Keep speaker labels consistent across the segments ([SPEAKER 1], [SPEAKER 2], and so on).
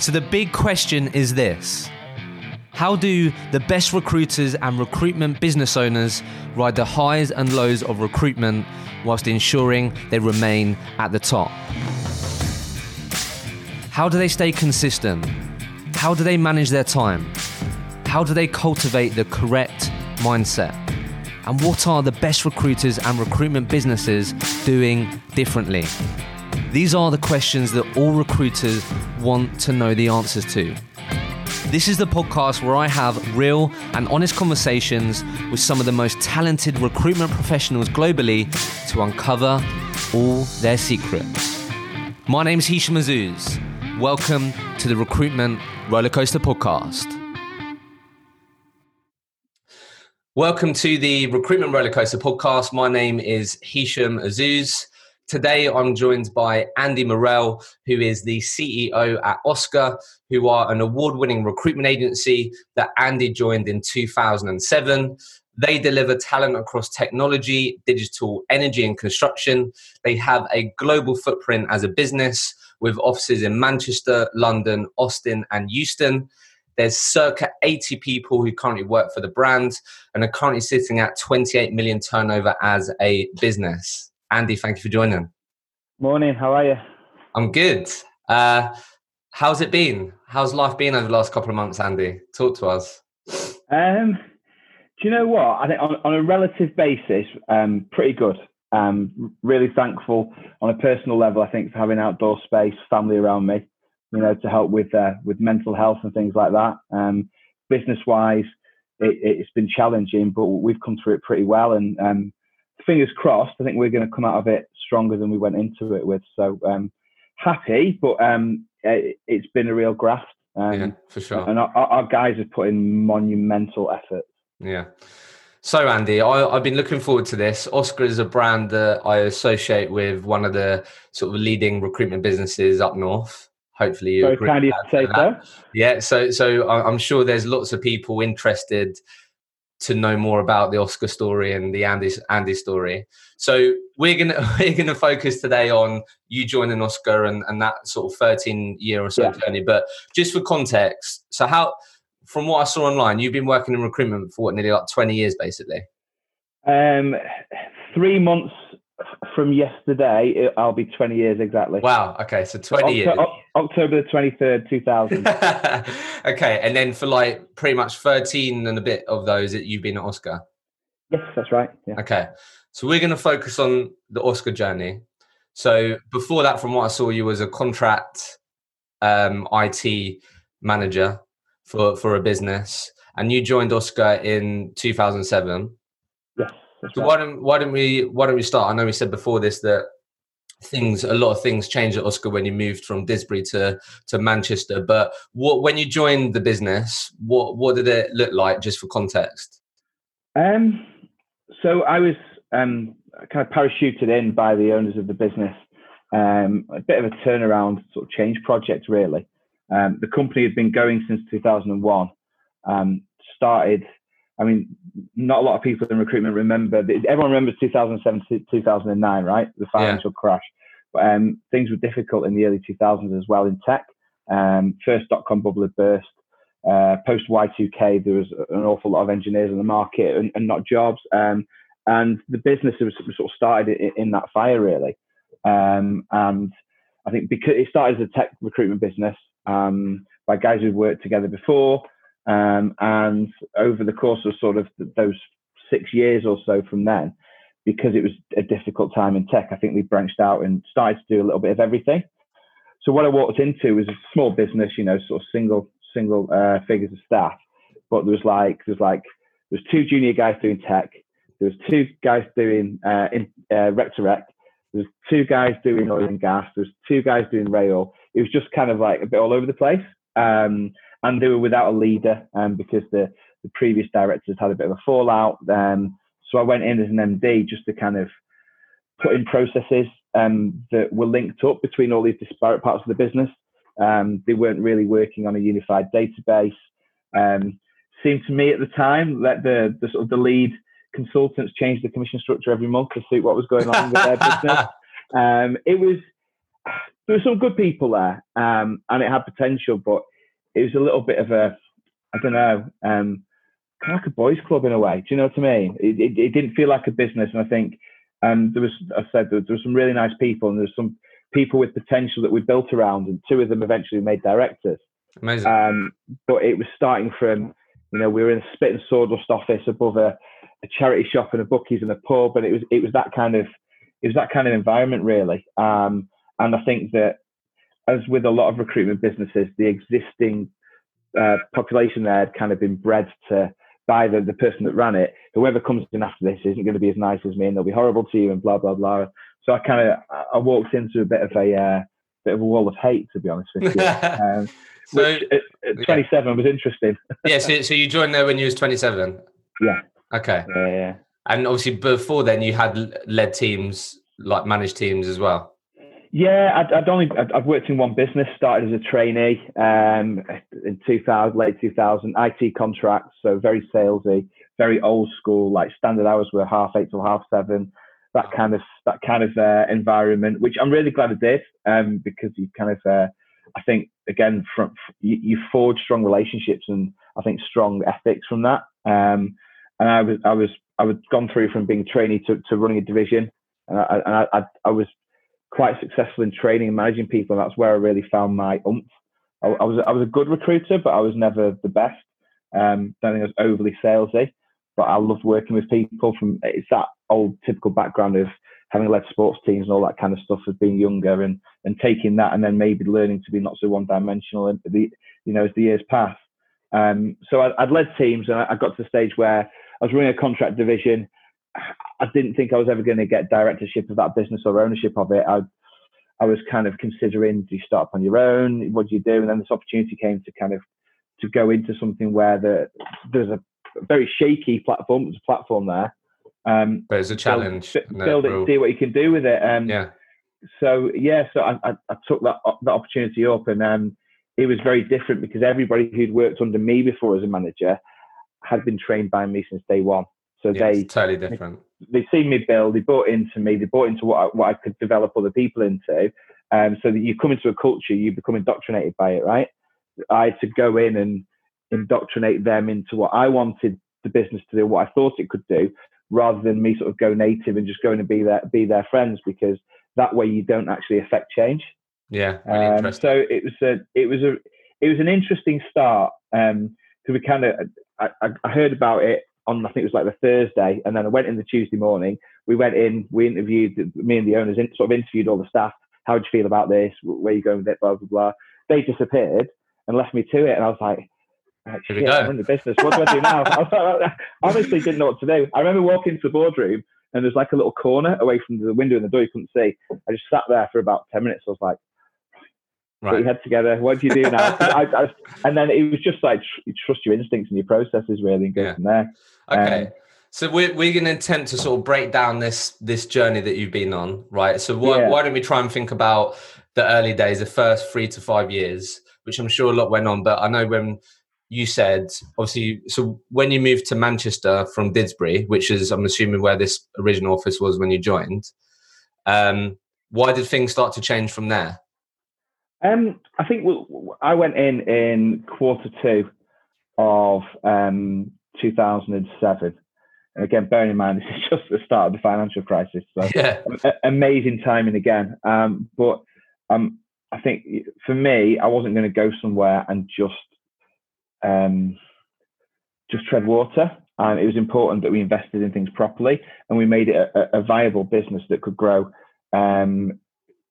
[SPEAKER 1] So the big question is this How do the best recruiters and recruitment business owners ride the highs and lows of recruitment whilst ensuring they remain at the top? How do they stay consistent? How do they manage their time? How do they cultivate the correct mindset? And what are the best recruiters and recruitment businesses doing differently? These are the questions that all recruiters want to know the answers to. This is the podcast where I have real and honest conversations with some of the most talented recruitment professionals globally to uncover all their secrets. My name is Hisham Azuz. Welcome to the Recruitment Rollercoaster Podcast. Welcome to the Recruitment Rollercoaster Podcast. My name is Hisham Azuz. Today, I'm joined by Andy Morrell, who is the CEO at Oscar, who are an award winning recruitment agency that Andy joined in 2007. They deliver talent across technology, digital, energy, and construction. They have a global footprint as a business with offices in Manchester, London, Austin, and Houston. There's circa 80 people who currently work for the brand and are currently sitting at 28 million turnover as a business. Andy, thank you for joining.
[SPEAKER 2] Morning, how are you?
[SPEAKER 1] I'm good. Uh, how's it been? How's life been over the last couple of months, Andy? Talk to us.
[SPEAKER 2] Um, do you know what? I think on, on a relative basis, um, pretty good. Um, really thankful on a personal level. I think for having outdoor space, family around me, you know, to help with uh, with mental health and things like that. Um, business wise, it, has been challenging, but we've come through it pretty well. And um, fingers crossed. I think we're going to come out of it stronger than we went into it with. So um, happy, but um, it, has been a real graft.
[SPEAKER 1] Um, yeah, for sure.
[SPEAKER 2] And our, our, guys have put in monumental effort.
[SPEAKER 1] Yeah. So Andy, I, have been looking forward to this. Oscar is a brand that I associate with one of the sort of leading recruitment businesses up north. Hopefully, you
[SPEAKER 2] very kind of say so.
[SPEAKER 1] Yeah, so so I'm sure there's lots of people interested to know more about the Oscar story and the Andy Andy story. So we're gonna we're gonna focus today on you joining Oscar and, and that sort of 13 year or so yeah. journey. But just for context, so how from what I saw online, you've been working in recruitment for what nearly like 20 years basically.
[SPEAKER 2] Um, three months from yesterday, it, I'll be 20 years exactly.
[SPEAKER 1] Wow. Okay. So 20 October, years.
[SPEAKER 2] October the 23rd, 2000.
[SPEAKER 1] okay. And then for like pretty much 13 and a bit of those, you've been at Oscar?
[SPEAKER 2] Yes, that's right. Yeah.
[SPEAKER 1] Okay. So we're going to focus on the Oscar journey. So before that, from what I saw, you was a contract um, IT manager for, for a business and you joined Oscar in 2007. So why don't why don't we why don't we start? I know we said before this that things a lot of things changed at Oscar when you moved from Didsbury to to Manchester. But what when you joined the business, what what did it look like just for context?
[SPEAKER 2] Um so I was um kind of parachuted in by the owners of the business. Um, a bit of a turnaround sort of change project really. Um, the company had been going since 2001. Um, started I mean, not a lot of people in recruitment remember. Everyone remembers 2007 2009, right? The financial yeah. crash. But um, things were difficult in the early 2000s as well in tech. Um, first dot com bubble had burst. Uh, Post Y2K, there was an awful lot of engineers in the market and, and not jobs. Um, and the business was, sort of started in, in that fire really. Um, and I think because it started as a tech recruitment business um, by guys who'd worked together before. Um, and over the course of sort of those six years or so from then, because it was a difficult time in tech, I think we branched out and started to do a little bit of everything. So what I walked into was a small business, you know, sort of single single uh, figures of staff, but there was like there's like there's two junior guys doing tech, there was two guys doing uh, in uh, to rec, there's two guys doing oil and gas, there's two guys doing rail. It was just kind of like a bit all over the place. Um, and they were without a leader um, because the, the previous directors had a bit of a fallout. Um, so I went in as an MD just to kind of put in processes um, that were linked up between all these disparate parts of the business. Um, they weren't really working on a unified database. Um, seemed to me at the time that the, the sort of the lead consultants changed the commission structure every month to suit what was going on with their business. Um, it was there were some good people there, um, and it had potential, but it was a little bit of a, I don't know, um, kind of like a boys' club in a way. Do you know what I mean? It, it, it didn't feel like a business, and I think um, there was, I said, there, there were some really nice people, and there's some people with potential that we built around, and two of them eventually made directors.
[SPEAKER 1] Amazing.
[SPEAKER 2] Um, but it was starting from, you know, we were in a spit and sawdust office above a, a charity shop and a bookies and a pub, and it was it was that kind of it was that kind of environment really. Um, and I think that as with a lot of recruitment businesses, the existing uh, population there had kind of been bred to by the, the person that ran it. Whoever comes in after this isn't going to be as nice as me, and they'll be horrible to you, and blah blah blah. So I kind of I walked into a bit of a uh, bit of a wall of hate, to be honest with you. Um, so, which at, at 27 yeah. was interesting.
[SPEAKER 1] yeah, so, so you joined there when you was 27.
[SPEAKER 2] Yeah.
[SPEAKER 1] Okay.
[SPEAKER 2] Yeah, yeah.
[SPEAKER 1] And obviously before then, you had led teams, like managed teams as well.
[SPEAKER 2] Yeah, I'd, I'd only I'd, I've worked in one business. Started as a trainee um, in 2000, late 2000. IT contracts, so very salesy, very old school. Like standard hours were half eight till half seven. That kind of that kind of uh, environment, which I'm really glad I did, um, because you kind of uh, I think again from you, you, forge strong relationships and I think strong ethics from that. Um, and I was I was I was gone through from being trainee to, to running a division, and I, and I, I, I was quite successful in training and managing people. And that's where I really found my umph. I, I, was I was a good recruiter, but I was never the best. Um, don't think I was overly salesy, but I loved working with people. From it's that old typical background of having led sports teams and all that kind of stuff as being younger and and taking that and then maybe learning to be not so one dimensional and the you know as the years pass. Um, so I, would led teams and I, I got to the stage where I was running a contract division I didn't think I was ever going to get directorship of that business or ownership of it. I, I was kind of considering, do you start up on your own? What do you do? And then this opportunity came to kind of to go into something where the, there's a very shaky platform. There's a platform there.
[SPEAKER 1] Um, but it's a challenge.
[SPEAKER 2] Build, build it, see what you can do with it. Um,
[SPEAKER 1] yeah.
[SPEAKER 2] So yeah, so I, I, I, took that that opportunity up, and um, it was very different because everybody who'd worked under me before as a manager had been trained by me since day one. So yeah, they
[SPEAKER 1] totally different.
[SPEAKER 2] They, they see me build. They bought into me. They bought into what I, what I could develop other people into. Um, so that you come into a culture, you become indoctrinated by it, right? I had to go in and indoctrinate them into what I wanted the business to do, what I thought it could do, rather than me sort of go native and just going to be their be their friends because that way you don't actually affect change.
[SPEAKER 1] Yeah, really
[SPEAKER 2] um, so it was a it was a it was an interesting start because um, we kind of I, I heard about it on I think it was like the Thursday, and then I went in the Tuesday morning. We went in, we interviewed me and the owners, in, sort of interviewed all the staff. How do you feel about this? Where are you going with it? Blah blah blah. They disappeared and left me to it, and I was like, like shit, I'm in the business. What do I do now? I honestly didn't know what to do. I remember walking into the boardroom, and there's like a little corner away from the window in the door you couldn't see. I just sat there for about ten minutes. I was like, Right. Put your head together. What do you do now? I, I, and then it was just like tr- trust your instincts and your processes really, and go yeah. from there.
[SPEAKER 1] Okay. Um, so we're, we're going to attempt to sort of break down this this journey that you've been on, right? So why, yeah. why don't we try and think about the early days, the first three to five years, which I'm sure a lot went on. But I know when you said, obviously, so when you moved to Manchester from Didsbury, which is I'm assuming where this original office was when you joined, um, why did things start to change from there?
[SPEAKER 2] Um, I think I went in in quarter two of um, 2007. And again, bearing in mind, this is just the start of the financial crisis. So
[SPEAKER 1] yeah.
[SPEAKER 2] amazing timing again. Um, but um, I think for me, I wasn't going to go somewhere and just um, just tread water. And it was important that we invested in things properly and we made it a, a viable business that could grow um,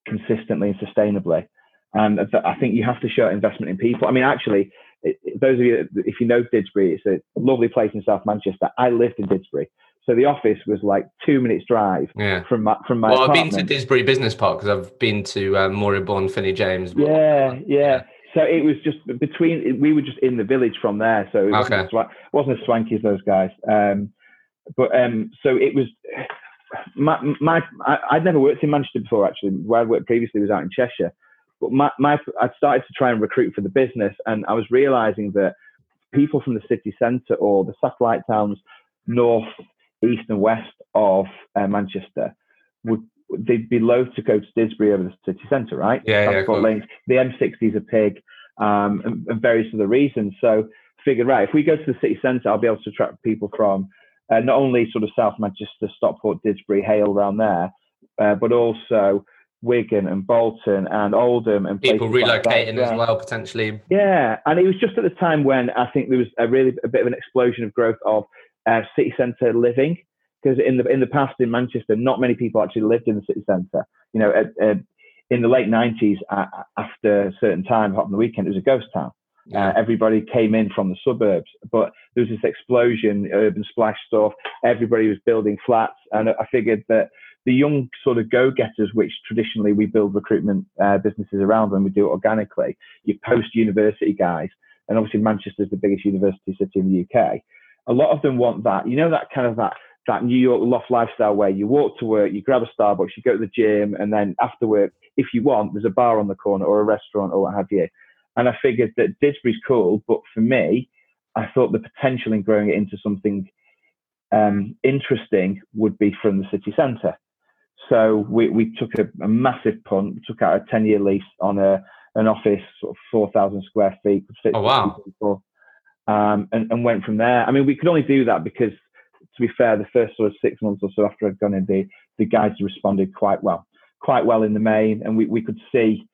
[SPEAKER 2] consistently and sustainably. And I think you have to show investment in people. I mean, actually, it, those of you, if you know Didsbury, it's a lovely place in South Manchester. I lived in Didsbury. So the office was like two minutes drive yeah. from my from my.
[SPEAKER 1] Well,
[SPEAKER 2] apartment.
[SPEAKER 1] I've been to Didsbury Business Park because I've been to um, Marylebone, Finney James.
[SPEAKER 2] Yeah, yeah, yeah, So it was just between. We were just in the village from there, so it wasn't, okay. as, wasn't as swanky as those guys. Um, but um, so it was. My, my I, I'd never worked in Manchester before actually. Where I worked previously was out in Cheshire, but my, my, I started to try and recruit for the business, and I was realizing that people from the city centre or the satellite towns north, east, and west of uh, Manchester would they'd be loath to go to Didsbury over the city centre, right?
[SPEAKER 1] Yeah, yeah. Cool.
[SPEAKER 2] Lanes. The M60 is a pig, um, and, and, various other reasons. So figured, right, if we go to the city centre, I'll be able to attract people from uh, not only sort of South Manchester, Stockport, Didsbury, Hale around there, uh, but also Wigan and Bolton and Oldham and
[SPEAKER 1] people relocating like as well potentially.
[SPEAKER 2] Yeah, and it was just at the time when I think there was a really a bit of an explosion of growth of uh, city centre living because in the in the past in Manchester, not many people actually lived in the city centre. You know, at, at, in the late nineties, uh, after a certain time, on the weekend, it was a ghost town. Uh, everybody came in from the suburbs, but there was this explosion, urban splash stuff. Everybody was building flats, and I figured that the young sort of go-getters, which traditionally we build recruitment uh, businesses around when we do it organically, your post-university guys, and obviously Manchester is the biggest university city in the UK. A lot of them want that, you know, that kind of that that New York loft lifestyle where you walk to work, you grab a Starbucks, you go to the gym, and then after work, if you want, there's a bar on the corner or a restaurant or what have you. And I figured that Didsbury's cool, but for me, I thought the potential in growing it into something um, interesting would be from the city centre. So we, we took a, a massive punt, we took out a 10 year lease on a, an office, sort of 4,000 square feet.
[SPEAKER 1] Oh, wow.
[SPEAKER 2] People, um, and, and went from there. I mean, we could only do that because, to be fair, the first sort of six months or so after I'd gone in, the, the guys responded quite well, quite well in the main. And we, we could see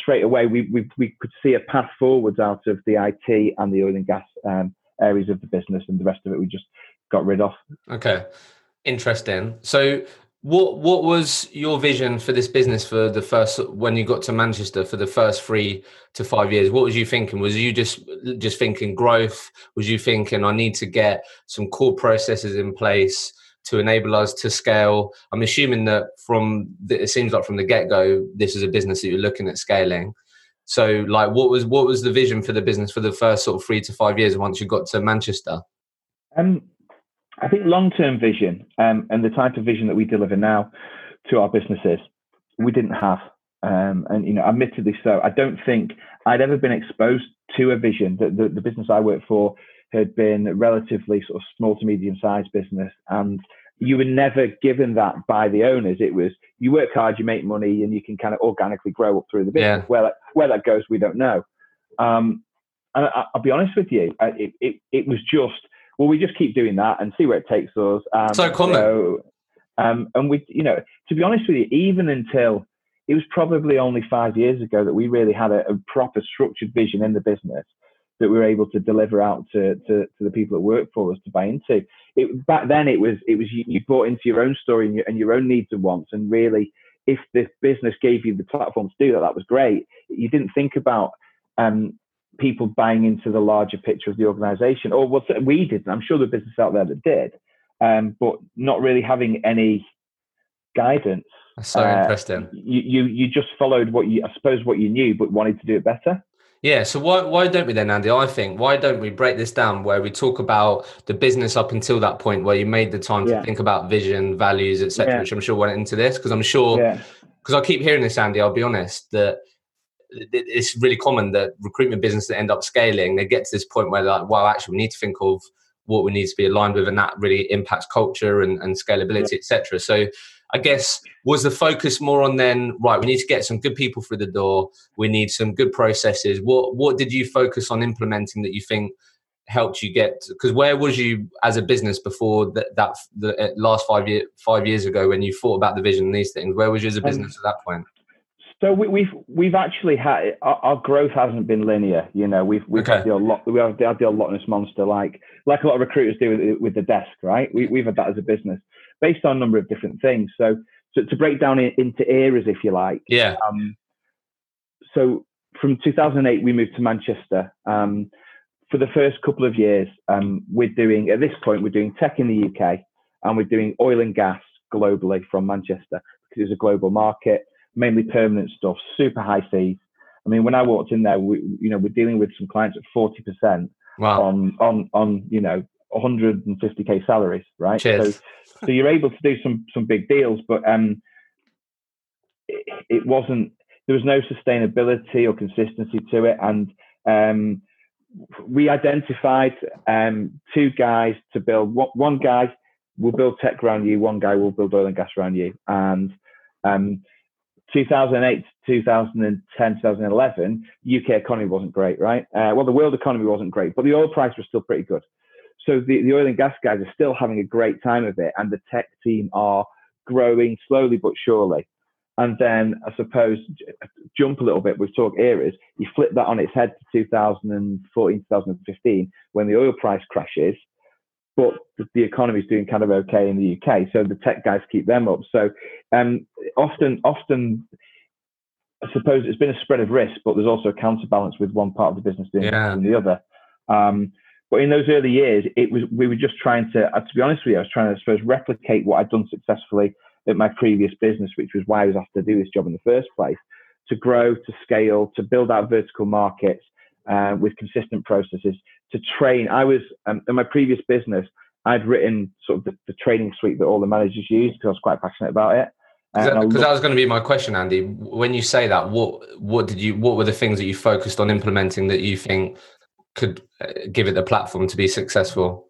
[SPEAKER 2] straight away, we, we, we could see a path forwards out of the IT and the oil and gas um, areas of the business, and the rest of it we just got rid of.
[SPEAKER 1] Okay, interesting. So what what was your vision for this business for the first when you got to Manchester for the first three to five years? What was you thinking? Was you just just thinking growth? Was you thinking I need to get some core processes in place to enable us to scale? I'm assuming that from it seems like from the get go, this is a business that you're looking at scaling. So, like, what was what was the vision for the business for the first sort of three to five years once you got to Manchester?
[SPEAKER 2] Um, I think long term vision um, and the type of vision that we deliver now to our businesses, we didn't have. Um, and you know, admittedly so, I don't think I'd ever been exposed to a vision. that the, the business I worked for had been relatively sort of small to medium sized business, and you were never given that by the owners. It was you work hard, you make money, and you can kind of organically grow up through the business. Yeah. Where that, where that goes, we don't know. Um, and I, will be honest with you, it, it, it was just well, we just keep doing that and see where it takes us.
[SPEAKER 1] Um, so common. So,
[SPEAKER 2] um, and we, you know, to be honest with you, even until it was probably only five years ago that we really had a, a proper structured vision in the business that we were able to deliver out to, to, to, the people that work for us to buy into. It, back then, it was it was you, you bought into your own story and your, and your own needs and wants, and really, if the business gave you the platform to do that, that was great. You didn't think about um, people buying into the larger picture of the organization, or what we did. I'm sure the business out there that did, um, but not really having any guidance.
[SPEAKER 1] That's so uh, interesting.
[SPEAKER 2] You, you you just followed what you I suppose what you knew, but wanted to do it better.
[SPEAKER 1] Yeah, so why why don't we then, Andy? I think why don't we break this down where we talk about the business up until that point where you made the time yeah. to think about vision, values, etc., yeah. which I'm sure went into this because I'm sure because yeah. I keep hearing this, Andy. I'll be honest that it's really common that recruitment businesses that end up scaling. They get to this point where they're like, wow, actually, we need to think of what we need to be aligned with, and that really impacts culture and, and scalability, yeah. etc. So, I guess was the focus more on then right? We need to get some good people through the door. We need some good processes. What what did you focus on implementing that you think helped you get? Because where was you as a business before that? That the uh, last five year five years ago when you thought about the vision and these things. Where was you as a um, business um, at that point?
[SPEAKER 2] So we, we've, we've actually had our, our, growth hasn't been linear. You know, we've we've okay. had the lot we have had the allotness monster like like a lot of recruiters do with, with the desk, right? We, we've had that as a business based on a number of different things. So so to break down into eras, if you like.
[SPEAKER 1] Yeah. Um,
[SPEAKER 2] so from 2008, we moved to Manchester. Um, for the first couple of years, um, we're doing at this point we're doing tech in the UK and we're doing oil and gas globally from Manchester because it's a global market mainly permanent stuff, super high fees. I mean, when I walked in there, we, you know, we're dealing with some clients at 40% wow. on, on, on, you know, 150k salaries, right?
[SPEAKER 1] Cheers.
[SPEAKER 2] So, so you're able to do some, some big deals, but, um, it, it wasn't, there was no sustainability or consistency to it. And, um, we identified um, two guys to build. One guy will build tech around you. One guy will build oil and gas around you. And Um, 2008, 2010, 2011, UK economy wasn't great, right? Uh, well, the world economy wasn't great, but the oil price was still pretty good. So the, the oil and gas guys are still having a great time of it, and the tech team are growing slowly but surely. And then I suppose jump a little bit, we've talked eras, you flip that on its head to 2014, 2015, when the oil price crashes, but the economy is doing kind of okay in the UK. So the tech guys keep them up. So um, often, often, I suppose it's been a spread of risk, but there's also a counterbalance with one part of the business doing yeah. the other. Um, but in those early years, it was we were just trying to, uh, to be honest with you, I was trying to, I suppose, replicate what I'd done successfully at my previous business, which was why I was asked to do this job in the first place, to grow, to scale, to build out vertical markets uh, with consistent processes, to train. I was um, in my previous business, I'd written sort of the, the, training suite that all the managers use because I was quite passionate about it.
[SPEAKER 1] Because that, that, was going to be my question, Andy. When you say that, what what did you what were the things that you focused on implementing that you think could uh, give it the platform to be successful?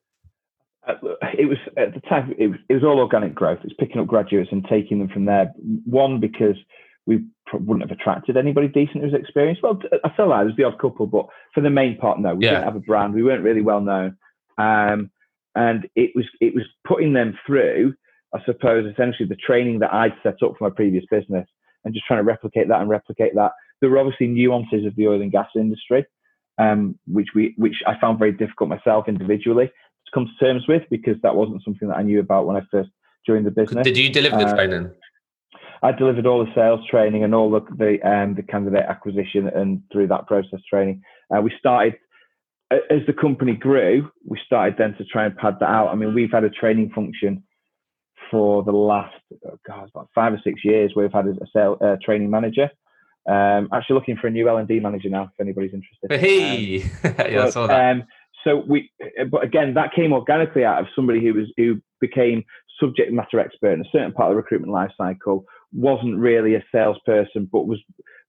[SPEAKER 2] Uh, it was at the time it was, it was all organic growth. It's picking up graduates and taking them from there. One because we wouldn't have attracted anybody decent who's experienced. Well, I feel like there's the odd couple, but for the main part, no, we yeah. didn't have a brand. We weren't really well known, um, and it was it was putting them through, I suppose, essentially the training that I'd set up for my previous business, and just trying to replicate that and replicate that. There were obviously nuances of the oil and gas industry, um, which we which I found very difficult myself individually to come to terms with because that wasn't something that I knew about when I first joined the business.
[SPEAKER 1] Did you deliver the uh, training?
[SPEAKER 2] I delivered all the sales training and all the the, um, the candidate acquisition and through that process training. Uh, we started as the company grew. We started then to try and pad that out. I mean, we've had a training function for the last oh God, about five or six years. We've had a, sales uh, training manager. Um, actually looking for a new L and D manager now, if anybody's interested.
[SPEAKER 1] Hey, um, yeah, but, I saw that. Um,
[SPEAKER 2] so we, but again, that came organically out of somebody who was who became subject matter expert in a certain part of the recruitment life cycle, wasn't really a salesperson, but was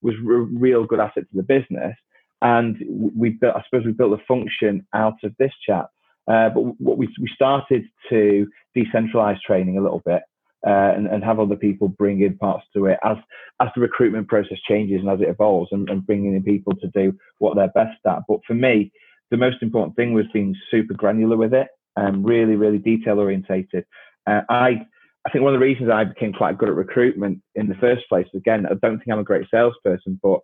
[SPEAKER 2] was a real good asset to the business. And we built, I suppose, we built a function out of this chat. Uh, but what we we started to decentralize training a little bit. Uh, and, and have other people bring in parts to it as as the recruitment process changes and as it evolves and, and bringing in people to do what they're best at. But for me, the most important thing was being super granular with it and really, really detail orientated. Uh, I, I think one of the reasons I became quite good at recruitment in the first place, again, I don't think I'm a great salesperson, but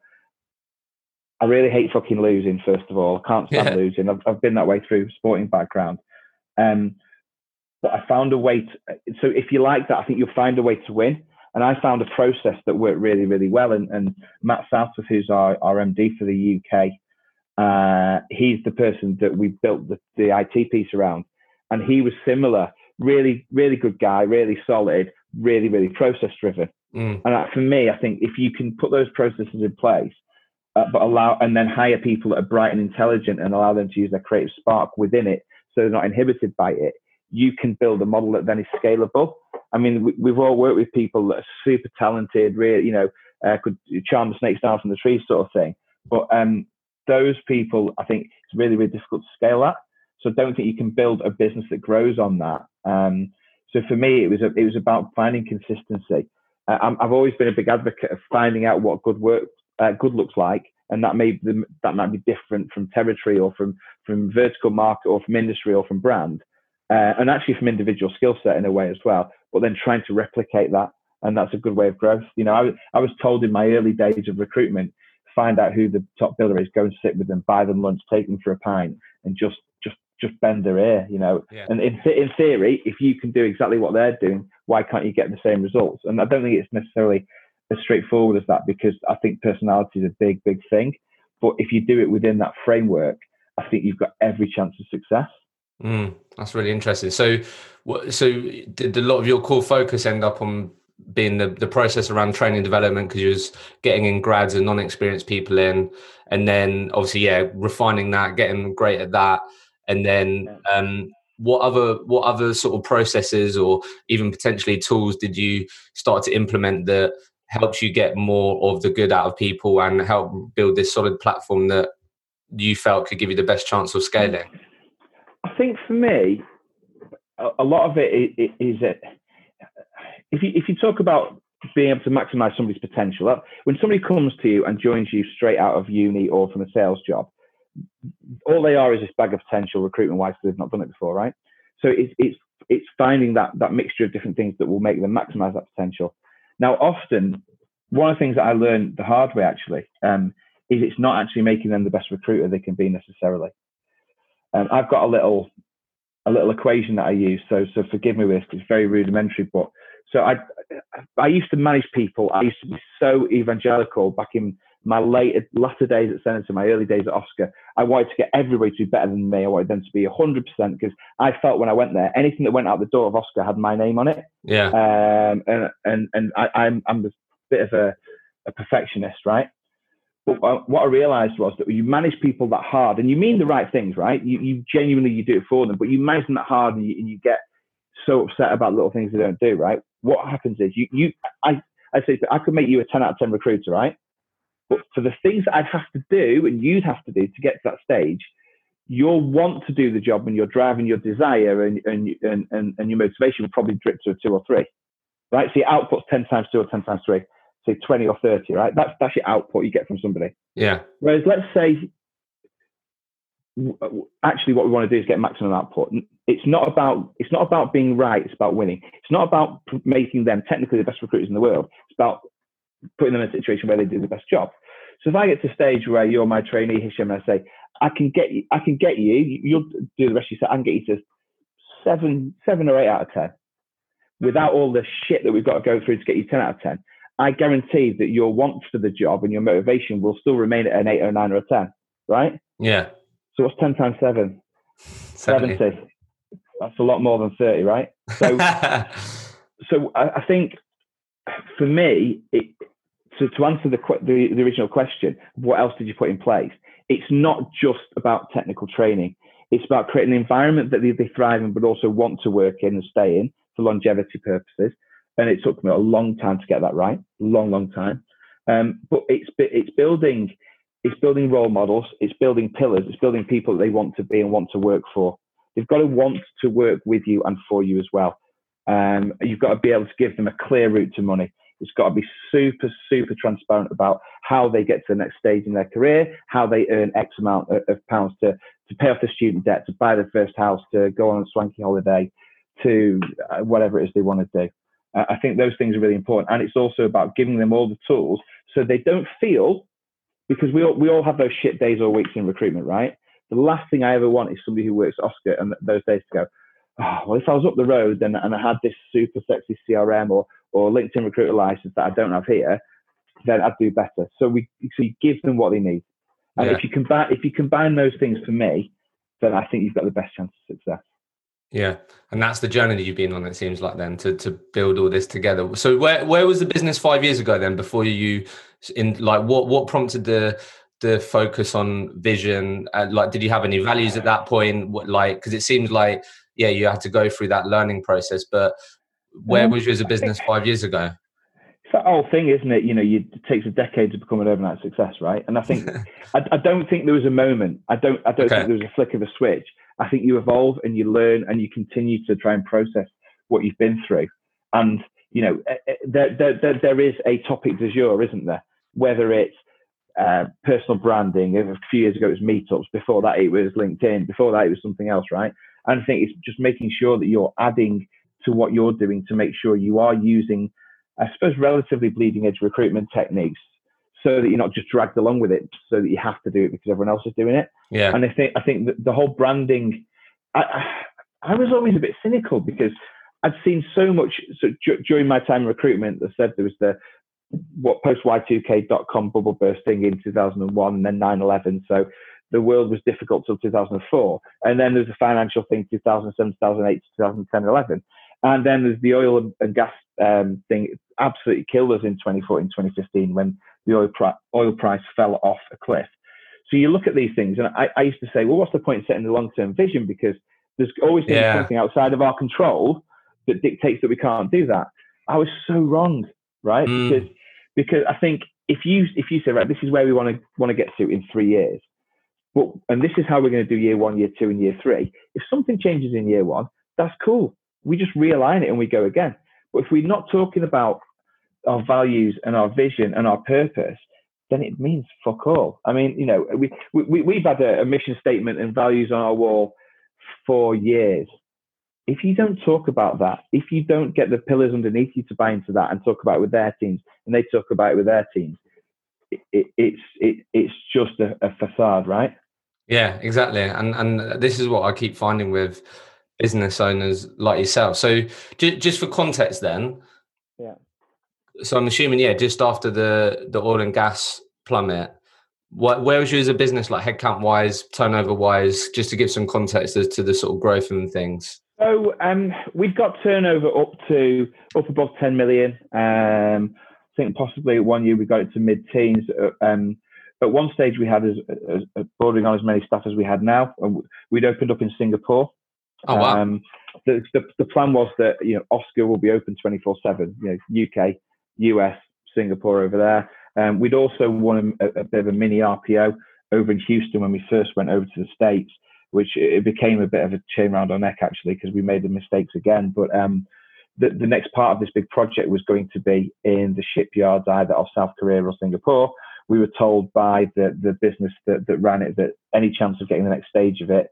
[SPEAKER 2] I really hate fucking losing, first of all. I can't stand yeah. losing. I've, I've been that way through sporting background. Um, but I found a way to, so if you like that, I think you'll find a way to win. And I found a process that worked really, really well. And, and Matt Southworth, who's our, our MD for the UK, uh, he's the person that we built the, the IT piece around. And he was similar, really, really good guy, really solid, really, really process driven. Mm. And uh, for me, I think if you can put those processes in place, uh, but allow and then hire people that are bright and intelligent and allow them to use their creative spark within it, so they're not inhibited by it. You can build a model that then is scalable. I mean, we, have all worked with people that are super talented, really, you know, uh, could charm the snakes down from the trees sort of thing. But um, those people, I think it's really, really difficult to scale that. So I don't think you can build a business that grows on that. Um, so for me, it was a, it was about finding consistency. Uh, i have always been a big advocate of finding out what good work uh, good looks like, and that may that might be different from territory or from from vertical market or from industry or from brand, uh, and actually from individual skill set in a way as well. But then trying to replicate that, and that's a good way of growth. You know, I, I was told in my early days of recruitment find out who the top biller is, go and sit with them, buy them lunch, take them for a pint, and just just just bend their ear, you know. Yeah. And in in theory, if you can do exactly what they're doing, why can't you get the same results? And I don't think it's necessarily as straightforward as that because I think personality is a big big thing. But if you do it within that framework, I think you've got every chance of success.
[SPEAKER 1] Mm, that's really interesting. So, so did a lot of your core focus end up on being the, the process around training development because you was getting in grads and non-experienced people in and then obviously yeah refining that getting great at that and then um, what other what other sort of processes or even potentially tools did you start to implement that helps you get more of the good out of people and help build this solid platform that you felt could give you the best chance of scaling
[SPEAKER 2] i think for me a lot of it is it if you if you talk about being able to maximize somebody's potential. When somebody comes to you and joins you straight out of uni or from a sales job, all they are is this bag of potential recruitment wise they've not done it before, right? So it's it's it's finding that that mixture of different things that will make them maximize that potential. Now, often one of the things that I learned the hard way actually um, is it's not actually making them the best recruiter they can be necessarily. Um, I've got a little a little equation that I use. So so forgive me with this, it's very rudimentary, but so I I used to manage people. I used to be so evangelical back in my late latter days at Senator, my early days at Oscar. I wanted to get everybody to be better than me. I wanted them to be 100% because I felt when I went there, anything that went out the door of Oscar had my name on it.
[SPEAKER 1] Yeah.
[SPEAKER 2] Um, and and and I, I'm I'm a bit of a, a perfectionist, right? But what I realized was that you manage people that hard, and you mean the right things, right? You, you genuinely you do it for them, but you manage them that hard, and you, and you get so upset about little things they don't do, right? What happens is you you I I say I could make you a ten out of ten recruiter, right? But for the things that I'd have to do and you'd have to do to get to that stage, you'll want to do the job and your drive and your desire and and and and, and your motivation will probably drip to a two or three, right? So your output's ten times two or ten times three say 20 or 30, right? That's, that's your output you get from somebody.
[SPEAKER 1] Yeah.
[SPEAKER 2] Whereas let's say, actually what we want to do is get maximum output. It's not about, it's not about being right. It's about winning. It's not about making them technically the best recruiters in the world. It's about putting them in a situation where they do the best job. So if I get to a stage where you're my trainee, Hisham, and I say, I can get you, I can get you, you'll do the rest of your set, I can get you to seven, seven or eight out of 10 without all the shit that we've got to go through to get you 10 out of 10. I guarantee that your want for the job and your motivation will still remain at an eight or nine or a 10, right?
[SPEAKER 1] Yeah.
[SPEAKER 2] So what's 10 times seven? 70. 70. That's a lot more than 30, right? So, so I, I, think for me, it, to, to answer the, the, the original question, what else did you put in place? It's not just about technical training. It's about creating an environment that they, they thrive in, but also want to work in and stay in for longevity purposes and it took me a long time to get that right, long, long time. Um, but it's it's building it's building role models, it's building pillars, it's building people that they want to be and want to work for. They've got to want to work with you and for you as well. Um, you've got to be able to give them a clear route to money. It's got to be super, super transparent about how they get to the next stage in their career, how they earn X amount of, pounds to, to pay off the student debt, to buy their first house, to go on a swanky holiday, to uh, whatever it is they want to do. I think those things are really important. And it's also about giving them all the tools so they don't feel, because we all, we all have those shit days or weeks in recruitment, right? The last thing I ever want is somebody who works Oscar and those days to go, well, if I was up the road and, and I had this super sexy CRM or, or LinkedIn recruiter license that I don't have here, then I'd do better. So we so you give them what they need. And yeah. if you combine if you combine those things for me, then I think you've got the best chance of success.
[SPEAKER 1] Yeah, and that's the journey that you've been on. It seems like then to to build all this together. So where where was the business five years ago then? Before you in like what what prompted the the focus on vision? Uh, like, did you have any values at that point? What like because it seems like yeah you had to go through that learning process, but where um, was you as a business five years ago?
[SPEAKER 2] It's that whole thing, isn't it? You know, you, it takes a decade to become an overnight success, right? And I think I, I, don't think there was a moment. I don't I don't okay. think there was a flick of a switch I think you evolve and you learn and you continue to try and process what you've been through. And, you know, eh, eh, there, there, there is a topic du jour, isn't there? Whether it's uh, personal branding, a few years ago it was meetups, before that it was LinkedIn, before that it was something else, right? And I think it's just making sure that you're adding to what you're doing to make sure you are using, I suppose, relatively bleeding edge recruitment techniques so that you're not just dragged along with it, so that you have to do it because everyone else is doing it.
[SPEAKER 1] Yeah.
[SPEAKER 2] And I think I think the whole branding, I, I, I was always a bit cynical because I'd seen so much so during my time in recruitment. that said there was the what post Y2K.com bubble bursting in 2001 and then 9/11. So the world was difficult till 2004, and then there's the financial thing 2007, 2008, 2010, 11. And then there's the oil and gas um, thing. It absolutely killed us in 2014, 2015 when the oil, pri- oil price fell off a cliff. So you look at these things, and I, I used to say, well, what's the point in setting the long term vision? Because there's always yeah. something outside of our control that dictates that we can't do that. I was so wrong, right? Mm. Because because I think if you if you say right, this is where we want to want to get to in three years, but and this is how we're going to do year one, year two, and year three. If something changes in year one, that's cool. We just realign it and we go again. But if we're not talking about our values and our vision and our purpose, then it means fuck all. I mean, you know, we, we, we've had a, a mission statement and values on our wall for years. If you don't talk about that, if you don't get the pillars underneath you to buy into that and talk about it with their teams, and they talk about it with their teams, it, it, it's it, it's just a, a facade, right?
[SPEAKER 1] Yeah, exactly. And and this is what I keep finding with business owners like yourself. So just, just for context then,
[SPEAKER 2] yeah.
[SPEAKER 1] So I'm assuming, yeah, just after the the oil and gas plummet, what where was you as a business, like headcount wise, turnover wise, just to give some context as to the sort of growth and things.
[SPEAKER 2] So um, we've got turnover up to up above 10 million. Um, I think possibly one year we got it to mid teens. Uh, um, at one stage we had as, as, as, bordering on as many staff as we had now. We'd opened up in Singapore.
[SPEAKER 1] Oh wow! Um,
[SPEAKER 2] the, the, the plan was that you know Oscar will be open 24 seven. You know UK, US, Singapore over there. Um, we'd also won a, a, bit of a mini RPO over in Houston when we first went over to the States, which it became a bit of a chain around our neck actually because we made the mistakes again. But um, the, the next part of this big project was going to be in the shipyards either of South Korea or Singapore. We were told by the, the business that, that ran it that any chance of getting the next stage of it,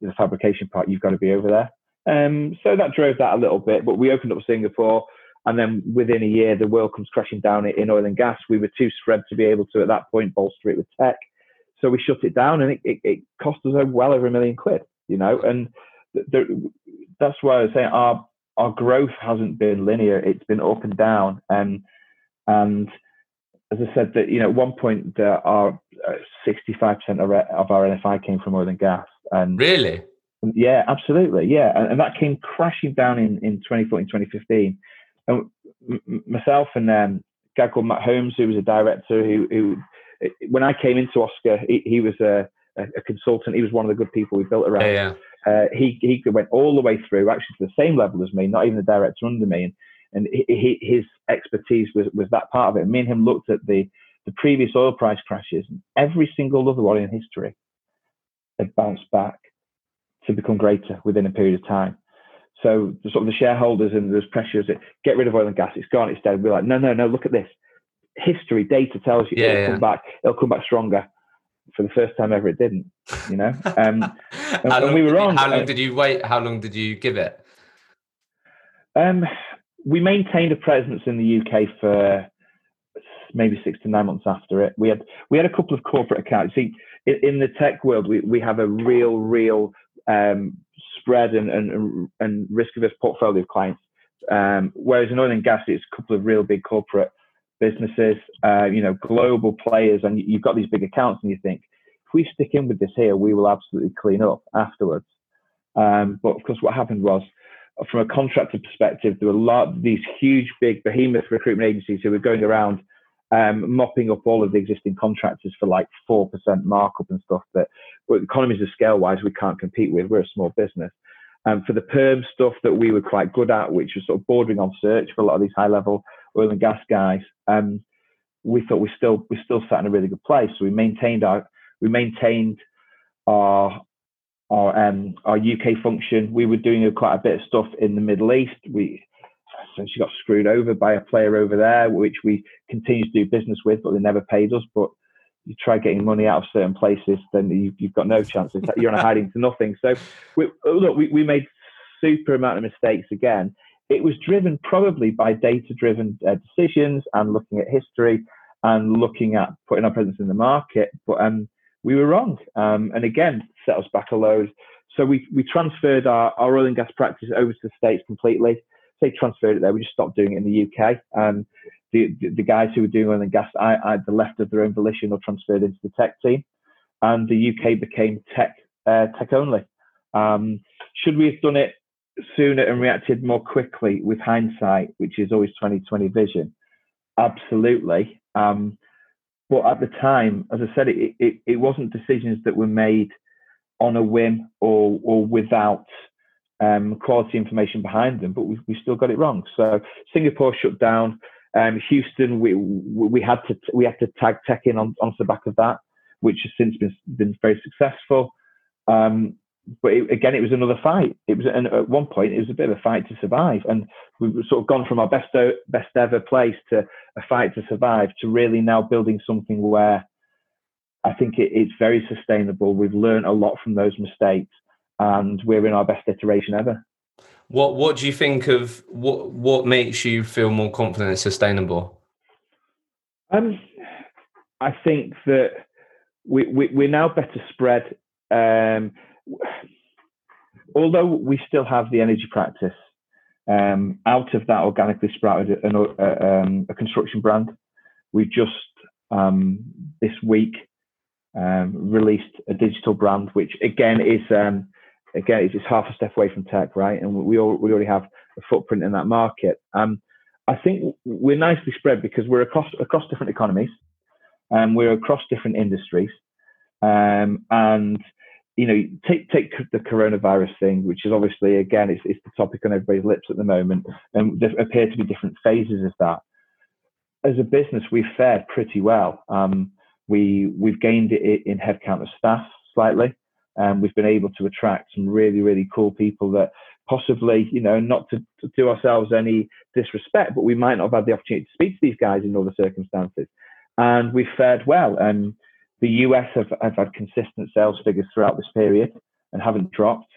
[SPEAKER 2] the fabrication part, you've got to be over there. Um, so that drove that a little bit, but we opened up Singapore. And then within a year, the world comes crashing down in oil and gas. We were too spread to be able to, at that point, bolster it with tech. So we shut it down, and it, it, it cost us well over a million quid, you know. And that's why I was saying our our growth hasn't been linear; it's been up and down. And and as I said, that you know, at one point, uh, our sixty-five percent of our NFI came from oil and gas. And
[SPEAKER 1] really,
[SPEAKER 2] yeah, absolutely, yeah, and, and that came crashing down in in 2014, 2015 and myself and um, a guy called Matt Holmes, who was a director, who, who when I came into Oscar, he, he was a, a, consultant. He was one of the good people we built around.
[SPEAKER 1] Yeah,
[SPEAKER 2] yeah. Uh, he he went all the way through, actually to the same level as me, not even the director under me, and and he, his expertise was was that part of it. Me and him looked at the the previous oil price crashes, and every single other one in history had bounced back to become greater within a period of time. So the sort of the shareholders and there's pressures that get rid of oil and gas. It's gone. It's dead. We're like, no, no, no. Look at this. History data tells you
[SPEAKER 1] yeah,
[SPEAKER 2] it'll
[SPEAKER 1] yeah.
[SPEAKER 2] come back. It'll come back stronger. For the first time ever, it didn't. You know. Um, and,
[SPEAKER 1] and
[SPEAKER 2] we were wrong.
[SPEAKER 1] How long did you wait? How long did you give it?
[SPEAKER 2] Um, we maintained a presence in the UK for maybe six to nine months after it. We had we had a couple of corporate accounts. See, in, the tech world, we, we have a real, real um, spread and, and, and risk portfolio of clients. Um, whereas in oil and gas, it's a couple of real big corporate businesses, uh, you know, global players, and you've got these big accounts, and you think, if we stick in with this here, we will absolutely clean up afterwards. Um, but of course, what happened was, from a contractor perspective, there were a lot of these huge, big behemoth recruitment agencies who were going around um, mopping up all of the existing contractors for like 4% markup and stuff that but economies of scale wise we can't compete with. We're a small business. Um, for the perm stuff that we were quite good at, which was sort of bordering on search for a lot of these high level oil and gas guys, um, we thought we still we still sat in a really good place. So we maintained our we maintained our our um, our UK function. We were doing quite a bit of stuff in the Middle East. We essentially got screwed over by a player over there, which we continue to do business with, but they never paid us. But you try getting money out of certain places, then you, have got no chance. You're on a hiding to nothing. So we, look, we, we made super amount of mistakes again. It was driven probably by data-driven uh, decisions and looking at history and looking at putting our presence in the market. But um, we were wrong, um, and again set us back a load. So we we transferred our, our oil and gas practice over to the states completely. Say transferred it there. We just stopped doing it in the UK. Um, the, the, guys who were doing oil and gas either left of their own volition or transferred into the tech team, and the UK became tech uh, tech only. Um, should we have done it sooner and reacted more quickly with hindsight, which is always 2020 vision? Absolutely. Um, but at the time, as I said, it, it, it wasn't decisions that were made on a whim or, or without um, quality information behind them, but we, we still got it wrong. So Singapore shut down. Um, Houston, we we had to we had to tag tech in on, on the back of that, which has since been been very successful. Um, but it, again, it was another fight. It was and at one point it was a bit of a fight to survive, and we've sort of gone from our best best ever place to a fight to survive to really now building something where I think it, it's very sustainable. We've learned a lot from those mistakes, and we're in our best iteration ever.
[SPEAKER 1] What What do you think of what What makes you feel more confident and sustainable?
[SPEAKER 2] Um, I think that we, we we're now better spread. Um, although we still have the energy practice, um, out of that organically sprouted an, uh, um, a construction brand. We just um, this week um, released a digital brand, which again is um, again it's half a step away from tech, right? And we all, we already have a footprint in that market. Um, I think we're nicely spread because we're across across different economies, and we're across different industries, um, and you know, take take the coronavirus thing, which is obviously again it's, it's the topic on everybody's lips at the moment, and there appear to be different phases of that. As a business, we've fared pretty well. Um, we we've gained it in headcount of staff slightly, and we've been able to attract some really really cool people that possibly you know not to, to do ourselves any disrespect, but we might not have had the opportunity to speak to these guys in other circumstances, and we've fared well. And the US have, have had consistent sales figures throughout this period and haven't dropped.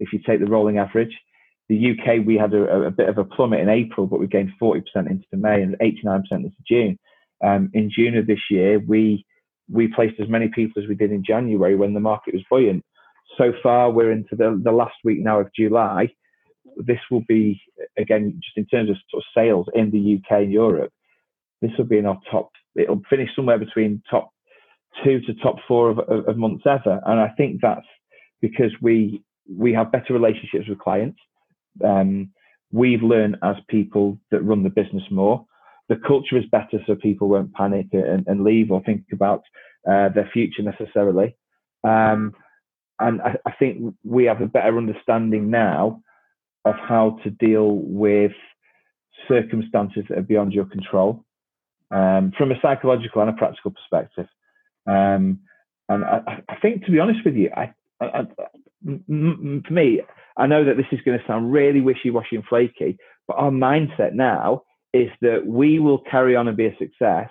[SPEAKER 2] If you take the rolling average, the UK we had a, a bit of a plummet in April, but we gained 40% into May and 89% into June. Um, in June of this year, we we placed as many people as we did in January when the market was buoyant. So far, we're into the, the last week now of July. This will be, again, just in terms of, sort of sales in the UK and Europe, this will be in our top, it'll finish somewhere between top two to top four of, of, of months ever. And I think that's because we we have better relationships with clients. Um, we've learned as people that run the business more the culture is better so people won't panic and, and leave or think about uh, their future necessarily. Um, and I, I, think we have a better understanding now of how to deal with circumstances that are beyond your control um, from a psychological and a practical perspective. Um, and I, I, think, to be honest with you, I, for me, I know that this is going to sound really wishy washy and flaky, but our mindset now is that we will carry on and be a success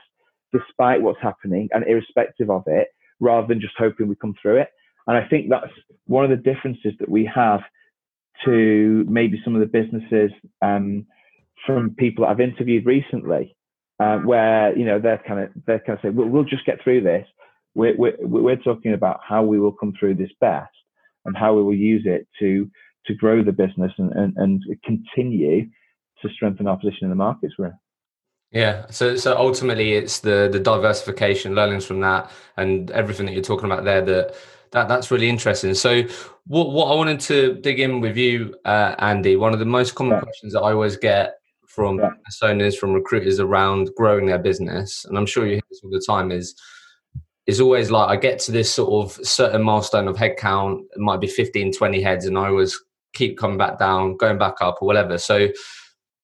[SPEAKER 2] despite what's happening and irrespective of it, rather than just hoping we come through it. And I think that's one of the differences that we have to maybe some of the businesses um, from people that I've interviewed recently, uh, where you know they're kind of they're kind of saying, we'll, we'll just get through this. We're, we're, we're talking about how we will come through this best and how we will use it to to grow the business and, and, and continue to strengthen our position in the markets we're in.
[SPEAKER 1] Yeah, so so ultimately it's the the diversification, learnings from that, and everything that you're talking about there. That that that's really interesting. So what what I wanted to dig in with you, uh, Andy, one of the most common yeah. questions that I always get from yeah. personas, from recruiters around growing their business, and I'm sure you hear this all the time, is is always like I get to this sort of certain milestone of headcount, it might be 15, 20 heads, and I always keep coming back down, going back up, or whatever. So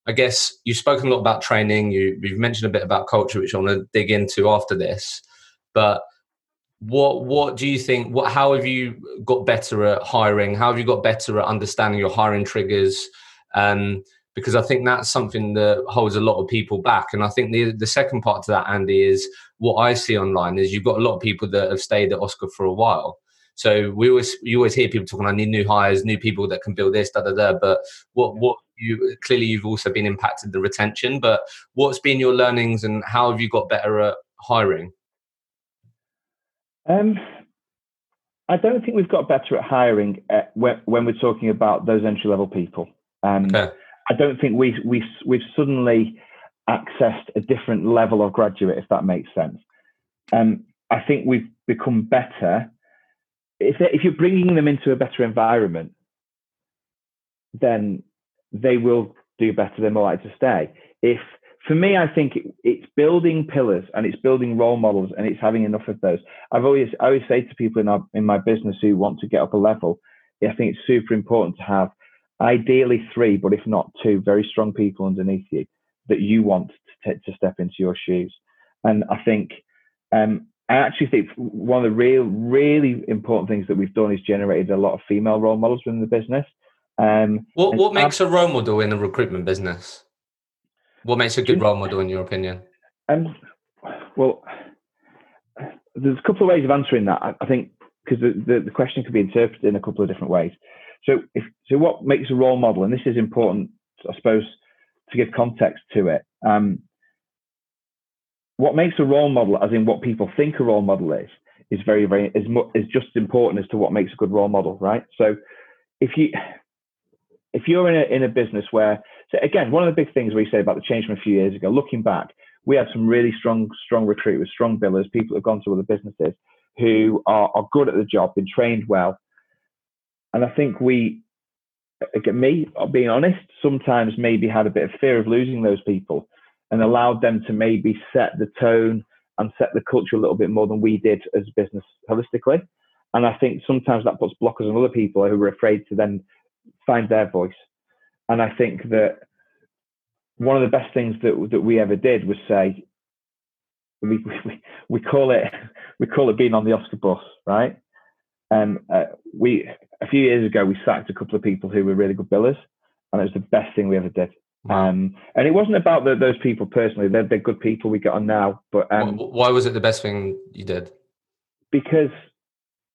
[SPEAKER 1] I guess you've spoken a lot about training. You, have mentioned a bit about culture, which I want to dig into after this. But what what do you think? What how have you got better at hiring? How have you got better at understanding your hiring triggers? Um, because I think that's something that holds a lot of people back. And I think the the second part to that, Andy, is what I see online is you've got a lot of people that have stayed at Oscar for a while. So we always you always hear people talking. I need new hires, new people that can build this, da da da. But what what you clearly you've also been impacted the retention. But what's been your learnings, and how have you got better at hiring?
[SPEAKER 2] Um, I don't think we've got better at hiring at, uh, when, when, we're talking about those entry level people. Um, okay. I don't think we we we've suddenly accessed a different level of graduate, if that makes sense. Um, I think we've become better if, if you're bringing them into a better environment, then they will do better. They're more likely to stay. If for me, I think it, it's building pillars and it's building role models and it's having enough of those. I've always I always say to people in our in my business who want to get up a level, I think it's super important to have ideally three, but if not two, very strong people underneath you that you want to, t- to step into your shoes. And I think um, I actually think one of the real, really important things that we've done is generated a lot of female role models within the business.
[SPEAKER 1] Um, what what makes a role model in the recruitment business? What makes a good role model, in your opinion?
[SPEAKER 2] Um, well, there's a couple of ways of answering that. I, I think because the, the, the, question could be interpreted in a couple of different ways. So, if, so what makes a role model, and this is important, I suppose, to give context to it. Um, what makes a role model, as in what people think a role model is, is very, very is, is just as important as to what makes a good role model, right? So, if you if you're in a in a business where, so again, one of the big things we say about the change from a few years ago, looking back, we had some really strong strong recruiters, strong billers, people who've gone to other businesses who are, are good at the job, been trained well, and I think we, again, me, being honest, sometimes maybe had a bit of fear of losing those people and allowed them to maybe set the tone and set the culture a little bit more than we did as a business holistically. And I think sometimes that puts blockers on other people who are afraid to then find their voice. And I think that one of the best things that that we ever did was say we we, we call it we call it being on the Oscar bus, right? And uh, we a few years ago we sacked a couple of people who were really good billers, and it was the best thing we ever did. Um, and it wasn't about the, those people personally; they're, they're good people we got on now. But um,
[SPEAKER 1] why was it the best thing you did?
[SPEAKER 2] Because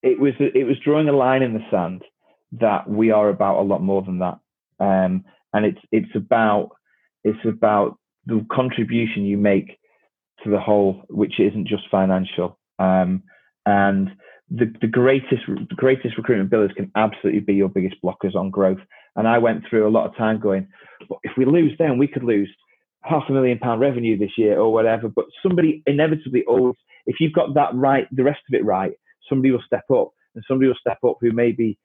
[SPEAKER 2] it was it was drawing a line in the sand that we are about a lot more than that, um, and it's it's about it's about the contribution you make to the whole, which isn't just financial. Um, and the, the greatest the greatest recruitment billers can absolutely be your biggest blockers on growth. And I went through a lot of time going, but if we lose them, we could lose half a million pound revenue this year or whatever. But somebody inevitably always, if you've got that right, the rest of it right, somebody will step up, and somebody will step up who maybe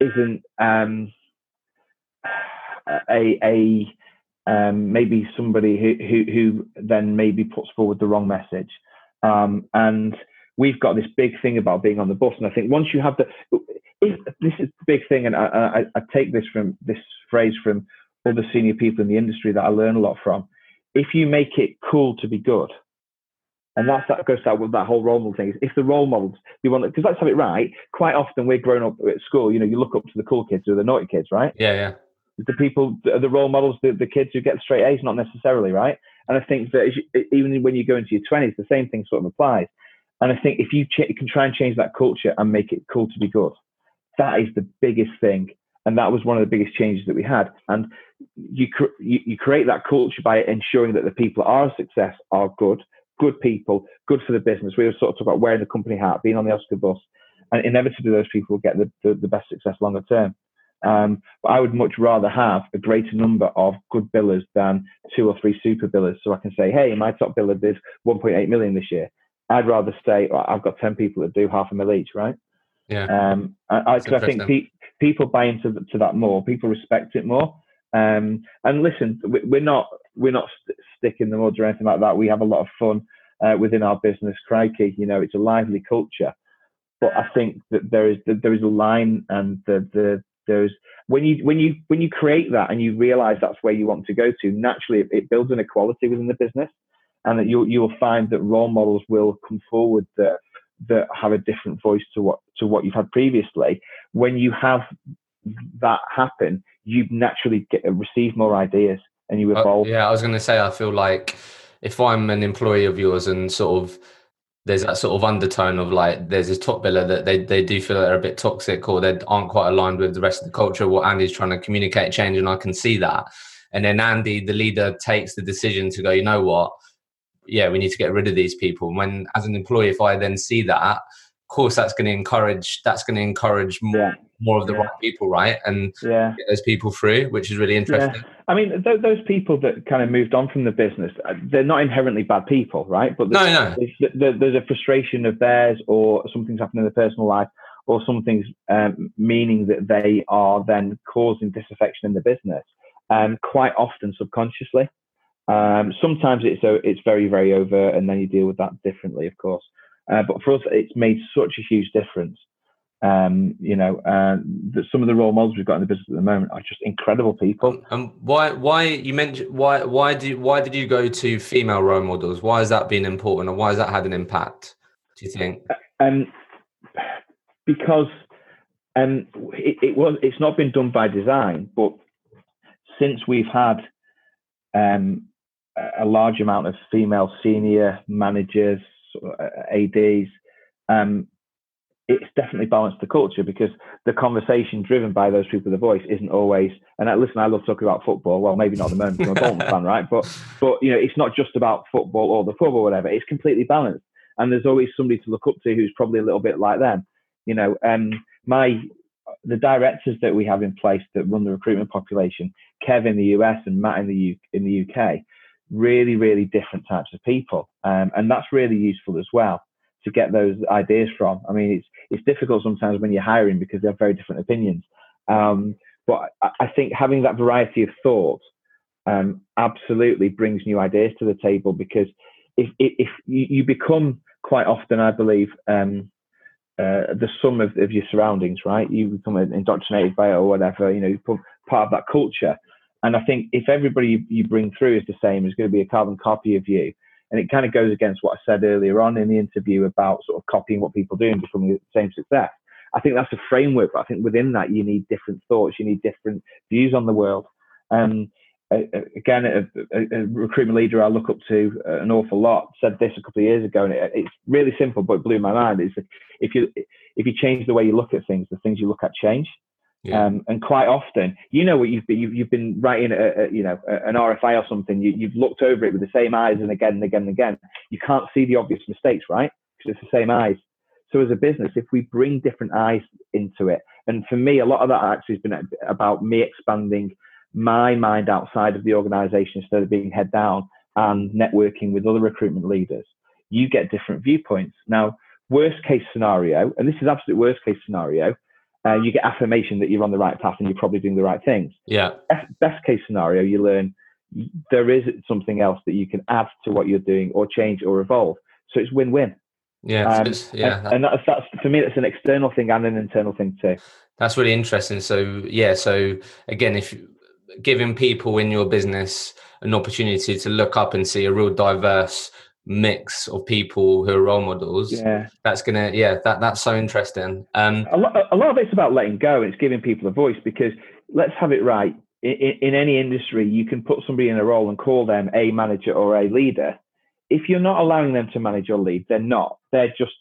[SPEAKER 2] isn't um, a a um, maybe somebody who, who, who then maybe puts forward the wrong message. Um, and we've got this big thing about being on the bus. And I think once you have the, if, this is the big thing, and I, I, I take this from this phrase from other senior people in the industry that I learn a lot from. If you make it cool to be good, and that's that goes out with that whole role model thing. If the role models you want, because let's have it right. Quite often we're growing up at school. You know, you look up to the cool kids or the naughty kids, right?
[SPEAKER 1] Yeah, yeah
[SPEAKER 2] the people, the role models, the, the kids who get straight A's, not necessarily, right? And I think that you, even when you go into your 20s, the same thing sort of applies. And I think if you, ch- can try and change that culture and make it cool to be good, that is the biggest thing. And that was one of the biggest changes that we had. And you, cr- you, you create that culture by ensuring that the people that are a success are good, good people, good for the business. We were sort of talking about wearing the company hat, being on the Oscar bus, and inevitably those people will get the, the, the best success longer term. Um, but I would much rather have a greater number of good billers than two or three super billers. So I can say, hey, my top biller did 1.8 million this year. I'd rather stay. I've got 10 people that do half a mil each, right?
[SPEAKER 1] Yeah. Um,
[SPEAKER 2] I, I, I think pe- people buy into to that more. People respect it more. Um, and listen, we're not we're not st- sticking the mud or anything like that. We have a lot of fun uh, within our business. Crikey, you know, it's a lively culture. But I think that there is there is a line, and the the there's when you when you when you create that and you realize that's where you want to go to naturally it, it builds an equality within the business and that you you will find that role models will come forward that that have a different voice to what to what you've had previously when you have that happen you naturally get receive more ideas and you uh, evolve.
[SPEAKER 1] uh, yeah i was going to say i feel like if i'm an employee of yours and sort of there's that sort of undertone of like there's this top biller that they, they do feel they're a bit toxic or they aren't quite aligned with the rest of the culture what andy's trying to communicate change and i can see that. And then andy the leader takes the decision to go you know what? Yeah we need to get rid of these people. When as an employee if i then see that of course that's going to encourage that's going to encourage more yeah more of the yeah. right people, right? And yeah. get those people through, which is really interesting.
[SPEAKER 2] Yeah. I mean, th- those people that kind of moved on from the business, uh, they're not inherently bad people, right?
[SPEAKER 1] But no, no.
[SPEAKER 2] There's, there's, a frustration of theirs, or something's happened in their personal life, or something's um, meaning that they are then causing disaffection in the business, um, quite often subconsciously. Um, sometimes it's so it's very very overt, and then you deal with that differently, of course. Uh, but for us, it's made such a huge difference um, you know, uh, the, some of the role models we've got in the business at the moment are just incredible people.
[SPEAKER 1] And why, why you mentioned why, why did why did you go to female role models? Why has that been important, and why has that had an impact Do you think?
[SPEAKER 2] Um, because um, it, it was it's not been done by design, but since we've had um, a large amount of female senior managers, uh, ads, um, it's definitely balanced the culture because the conversation driven by those people with a voice isn't always. And I, listen, I love talking about football. Well, maybe not at the moment. I'm a Bolton fan, right? But but you know, it's not just about football or the club or whatever. It's completely balanced, and there's always somebody to look up to who's probably a little bit like them. You know, um, my the directors that we have in place that run the recruitment population, Kev in the US and Matt in the U, in the UK, really really different types of people, um, and that's really useful as well to get those ideas from. I mean, it's it's difficult sometimes when you're hiring because they have very different opinions. Um, but I, I, think having that variety of thought um, absolutely brings new ideas to the table because if if, you, you, become quite often, I believe, um, uh, the sum of, of, your surroundings, right? You become indoctrinated by it or whatever. You know, you part of that culture. And I think if everybody you bring through is the same, it's going to be a carbon copy of you and it kind of goes against what I said earlier on in the interview about sort of copying what people do and becoming the same success. I think that's a framework, but I think within that you need different thoughts, you need different views on the world. Um, again, a, a, a, recruitment leader I look up to uh, an awful lot said this a couple of years ago, and it, it's really simple, but it blew my mind. Is if you if you change the way you look at things, the things you look at change. Yeah. Um, and quite often, you know what you've been, you've, you've been writing, a, a, you know, an RFI or something. You, have looked over it with the same eyes and again and again and again. You can't see the obvious mistakes, right? Because it's the same eyes. So as a business, if we bring different eyes into it, and for me, a lot of that actually has been about me expanding my mind outside of the organization instead of being head down and networking with other recruitment leaders. You get different viewpoints. Now, worst case scenario, and this is absolute worst case scenario, uh, you get affirmation that you're on the right path and you're probably doing the right things.
[SPEAKER 1] Yeah.
[SPEAKER 2] Best, best case scenario, you learn there is something else that you can add to what you're doing or change or evolve. So it's win-win.
[SPEAKER 1] Yeah,
[SPEAKER 2] um, yeah, and, and, that's that's for me. That's an external thing and an internal thing too.
[SPEAKER 1] That's really interesting. So yeah, so again, if giving people in your business an opportunity to look up and see a real diverse mix of people who are role models. Yeah. That's gonna yeah that that's so interesting. Um
[SPEAKER 2] a lot, a lot of it's about letting go and it's giving people a voice because let's have it right. In, in any industry you can put somebody in a role and call them a manager or a leader. If you're not allowing them to manage or lead they're not. They're just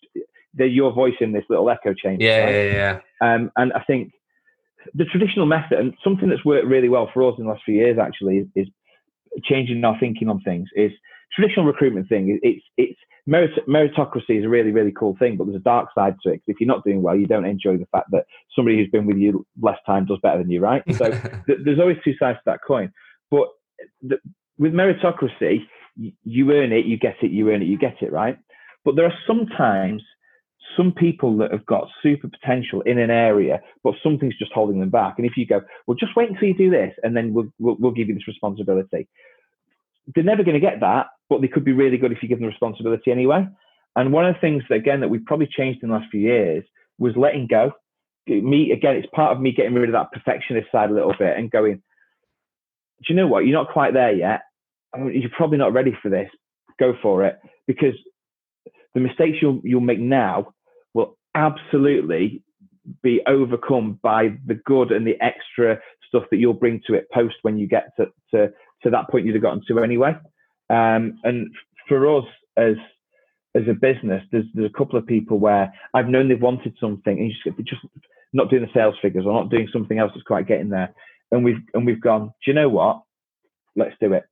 [SPEAKER 2] they're your voice in this little echo chamber
[SPEAKER 1] yeah right? yeah yeah.
[SPEAKER 2] Um and i think the traditional method and something that's worked really well for us in the last few years actually is, is changing our thinking on things is traditional recruitment thing. It's it's merit- meritocracy is a really really cool thing, but there's a dark side to it. If you're not doing well, you don't enjoy the fact that somebody who's been with you less time does better than you, right? So th- there's always two sides to that coin. But the, with meritocracy, you, you earn it, you get it, you earn it, you get it, right? But there are sometimes some people that have got super potential in an area, but something's just holding them back. And if you go, well, just wait until you do this, and then we'll, we'll, we'll give you this responsibility. They're never going to get that, but they could be really good if you give them responsibility anyway. And one of the things that, again, that we've probably changed in the last few years was letting go. Me, again, it's part of me getting rid of that perfectionist side a little bit and going, do you know what? You're not quite there yet. I mean, you're probably not ready for this. Go for it. Because the mistakes you'll, you'll make now will absolutely be overcome by the good and the extra stuff that you'll bring to it post when you get to, to, to that point you'd have gotten to anyway. Um, and for us as as a business, there's there's a couple of people where I've known they've wanted something and just just not doing the sales figures or not doing something else that's quite getting there. And we've and we've gone, do you know what? Let's do it.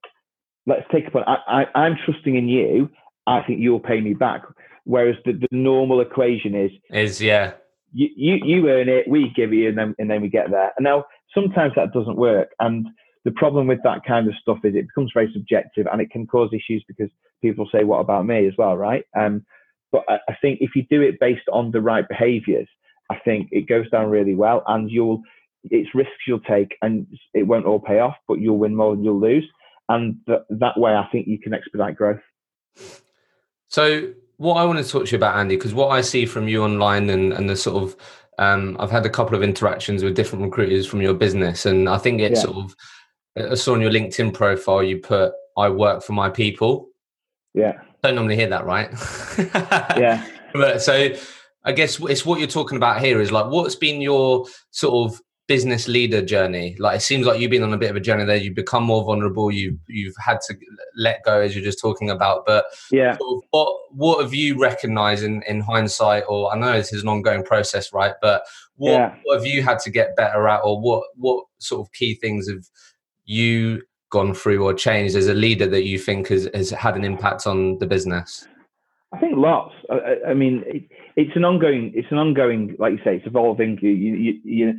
[SPEAKER 2] Let's take upon. I I'm trusting in you. I think you'll pay me back. Whereas the, the normal equation is
[SPEAKER 1] is yeah.
[SPEAKER 2] You, you you earn it, we give you, and then and then we get there. And now sometimes that doesn't work. And the problem with that kind of stuff is it becomes very subjective and it can cause issues because people say, "What about me?" as well, right? Um, but I, I think if you do it based on the right behaviours, I think it goes down really well, and you'll it's risks you'll take, and it won't all pay off, but you'll win more than you'll lose, and th- that way, I think you can expedite growth.
[SPEAKER 1] So, what I want to talk to you about, Andy, because what I see from you online and, and the sort of um, I've had a couple of interactions with different recruiters from your business, and I think it's yeah. sort of I saw on your LinkedIn profile you put "I work for my people."
[SPEAKER 2] Yeah.
[SPEAKER 1] Don't normally hear that, right?
[SPEAKER 2] yeah.
[SPEAKER 1] but so I guess it's what you're talking about here is like what's been your sort of business leader journey? Like it seems like you've been on a bit of a journey there. You've become more vulnerable. You you've had to let go as you're just talking about. But
[SPEAKER 2] yeah,
[SPEAKER 1] sort of what what have you recognised in, in hindsight? Or I know this is an ongoing process, right? But what, yeah. what have you had to get better at, or what what sort of key things have you gone through or changed as a leader that you think has, has had an impact on the business?
[SPEAKER 2] I think lots. I, I mean, it, it's an ongoing. It's an ongoing, like you say, it's evolving. You, you, you,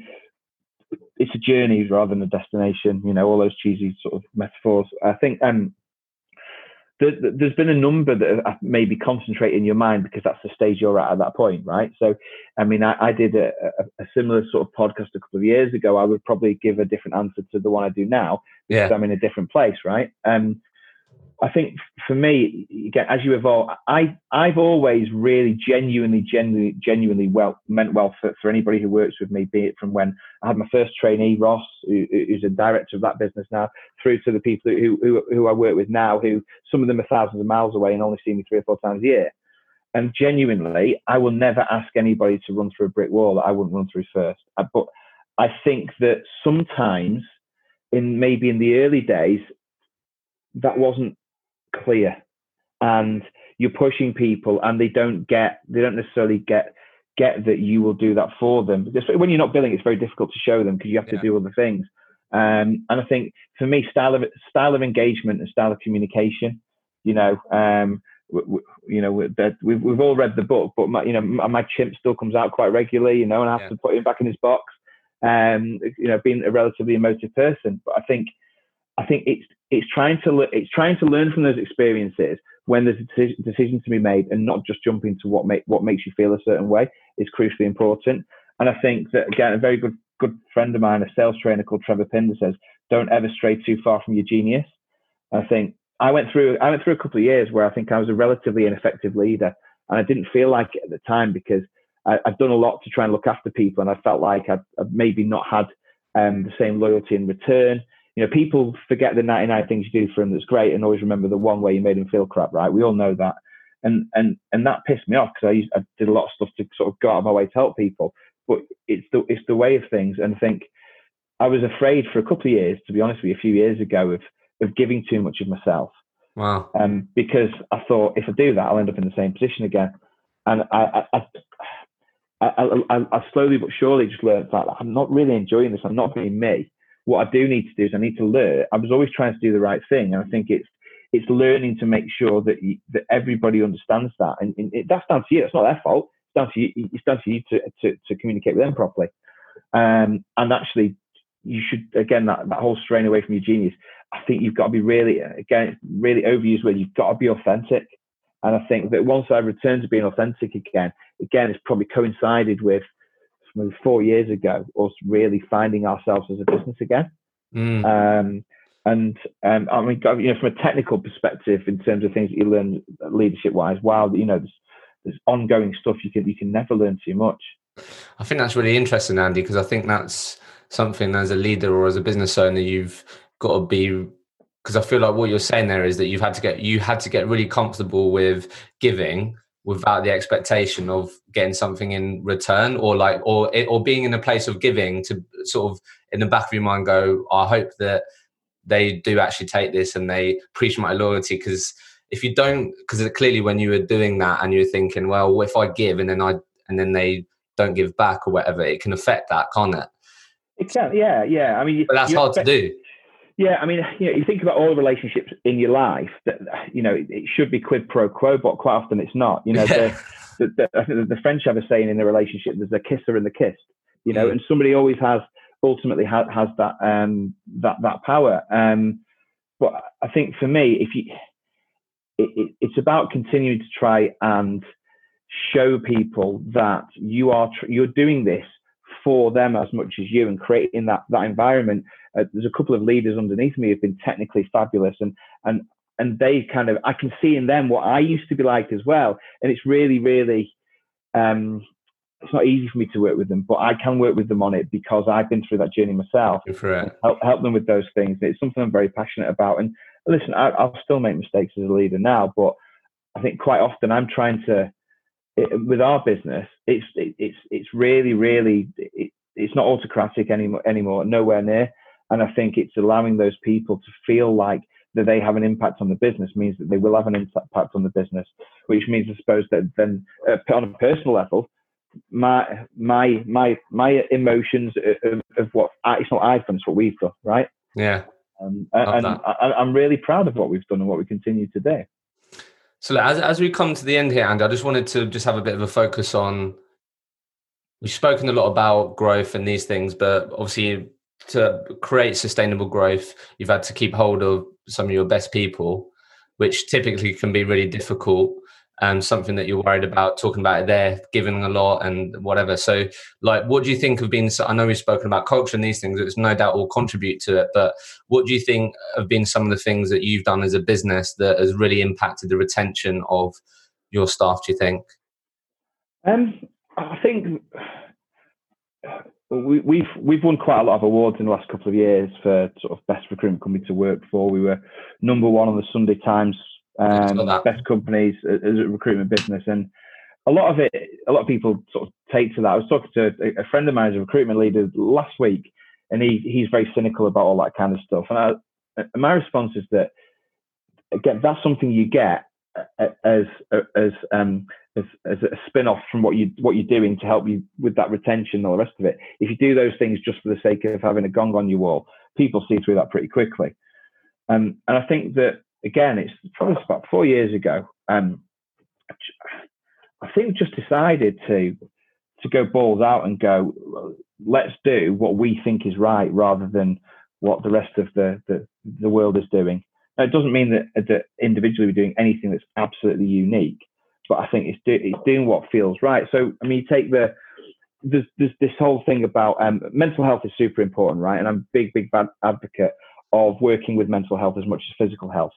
[SPEAKER 2] it's a journey rather than a destination. You know, all those cheesy sort of metaphors. I think um, there, has been a number that maybe concentrate in your mind because that's the stage you're at at that point, right? So, I mean, I, I did a, a, a, similar sort of podcast a couple of years ago. I would probably give a different answer to the one I do now because yeah. I'm in a different place, right? Um, I think for me, again, as you evolve, I I've always really genuinely, genuinely, genuinely well meant well for, for anybody who works with me, be it from when I had my first trainee, Ross, who, who's a director of that business now, through to the people who, who who I work with now, who some of them are thousands of miles away and only see me three or four times a year. And genuinely, I will never ask anybody to run through a brick wall that I wouldn't run through first. Uh, but I think that sometimes, in maybe in the early days, that wasn't clear. And you're pushing people and they don't get they don't necessarily get get that you will do that for them. Because when you're not billing it's very difficult to show them because you have yeah. to do other things. Um, and i think for me style of style of engagement and style of communication you know um, you know we've, we've all read the book but my, you know my chimp still comes out quite regularly you know and i have yeah. to put him back in his box. Um, you know being a relatively emotive person. But i think i think it's it's trying to it's trying to learn from those experiences when there's a decision to be made and not just jump into what make what makes you feel a certain way is crucially important. And I think that again, a very good good friend of mine, a sales trainer called Trevor Pinder, says, "Don't ever stray too far from your genius." I think I went through I went through a couple of years where I think I was a relatively ineffective leader, and I didn't feel like it at the time because I, had done a lot to try and look after people, and I felt like I'd, I'd maybe not had um, the same loyalty in return you know, people forget the 99 things you do for them that's great and always remember the one way you made them feel crap, right? We all know that. And and and that pissed me off because I, I did a lot of stuff to sort of go out of my way to help people. But it's the it's the way of things. And I think I was afraid for a couple of years, to be honest with you, a few years ago, of of giving too much of myself.
[SPEAKER 1] Wow.
[SPEAKER 2] Um, because I thought if I do that, I'll end up in the same position again. And I, I, I, I, I slowly but surely just learned that I'm not really enjoying this. I'm not being me what I do need to do is I need to learn. I was always trying to do the right thing, and I think it's it's learning to make sure that you, that everybody understands that, and, and it, that's down to you. It's not their fault. It's down to you. It's down to you to to, to communicate with them properly. Um, and actually, you should again that that whole strain away from your genius. I think you've got to be really again really overused where you've got to be authentic. And I think that once I returned to being authentic again, again, it's probably coincided with maybe four years ago, us really finding ourselves as a business again. Mm. Um, and um, I mean, you know, from a technical perspective, in terms of things that you learn leadership wise, while you know, there's, there's ongoing stuff you can you can never learn too much.
[SPEAKER 1] I think that's really interesting, Andy, because I think that's something as a leader or as a business owner you've got to be because I feel like what you're saying there is that you've had to get you had to get really comfortable with giving without the expectation of getting something in return or like or or being in a place of giving to sort of in the back of your mind go i hope that they do actually take this and they appreciate my loyalty. Because if you don't because clearly when you were doing that and you're thinking well if i give and then i and then they don't give back or whatever it can affect that can't it?
[SPEAKER 2] It can yeah yeah. I mean
[SPEAKER 1] but that's hard expect, to do
[SPEAKER 2] yeah, I mean, you know, you think about all the relationships in your life that you know it should be quid pro quo, but quite often it's not. You know, the, the, the, the, French have a saying in the relationship: "There's a kisser and the kissed." You know, mm. and somebody always has ultimately has, has that um, that that power. Um, but I think for me, if you, it, it, it's about continuing to try and show people that you are tr- you're doing this for them as much as you and creating that that environment uh, there's a couple of leaders underneath me who've been technically fabulous and and and they kind of I can see in them what I used to be like as well. And it's really, really um it's not easy for me to work with them, but I can work with them on it because I've been through that journey myself. Help, help them with those things. It's something I'm very passionate about. And listen, I, will still make mistakes as a leader now, but I think quite often I'm trying to it, with our business, it's it, it's it's really really it, it's not autocratic anymore anymore, nowhere near. And I think it's allowing those people to feel like that they have an impact on the business means that they will have an impact on the business, which means I suppose that then uh, on a personal level, my my my my emotions of, of what I, it's not I've done, it's what we've done, right?
[SPEAKER 1] Yeah.
[SPEAKER 2] Um, and I, am really proud of what we've done and what we continue to do.
[SPEAKER 1] So as as we come to the end here, Andy, I just wanted to just have a bit of a focus on. We've spoken a lot about growth and these things, but obviously to create sustainable growth, you've had to keep hold of some of your best people, which typically can be really difficult and something that you're worried about talking about it there giving a lot and whatever. So like what do you think have been i know we've spoken about culture and these things it's no doubt will contribute to it but what do you think have been some of the things that you've done as a business that has really impacted the retention of your staff do you think?
[SPEAKER 2] Um i think we, we've we've won quite a lot of awards in the last couple of years for sort of best recruitment company to work for. We were number one on the Sunday Times um, best companies as a recruitment business, and a lot of it, a lot of people sort of take to that. I was talking to a, friend of mine, a recruitment leader, last week, and he he's very cynical about all that kind of stuff. And, I, and my response is that again, that's something you get as as um, as, as a spin off from what you what you're doing to help you with that retention and all the rest of it. If you do those things just for the sake of having a gong on your wall, people see through that pretty quickly. Um, and I think that again, it's probably about four years ago. Um, I think just decided to to go balls out and go, let's do what we think is right rather than what the rest of the the, the world is doing. It doesn't mean that, that individually we're doing anything that's absolutely unique, but I think it's, do, it's doing what feels right. So, I mean, you take the there's, there's this whole thing about um, mental health is super important, right? And I'm a big, big advocate of working with mental health as much as physical health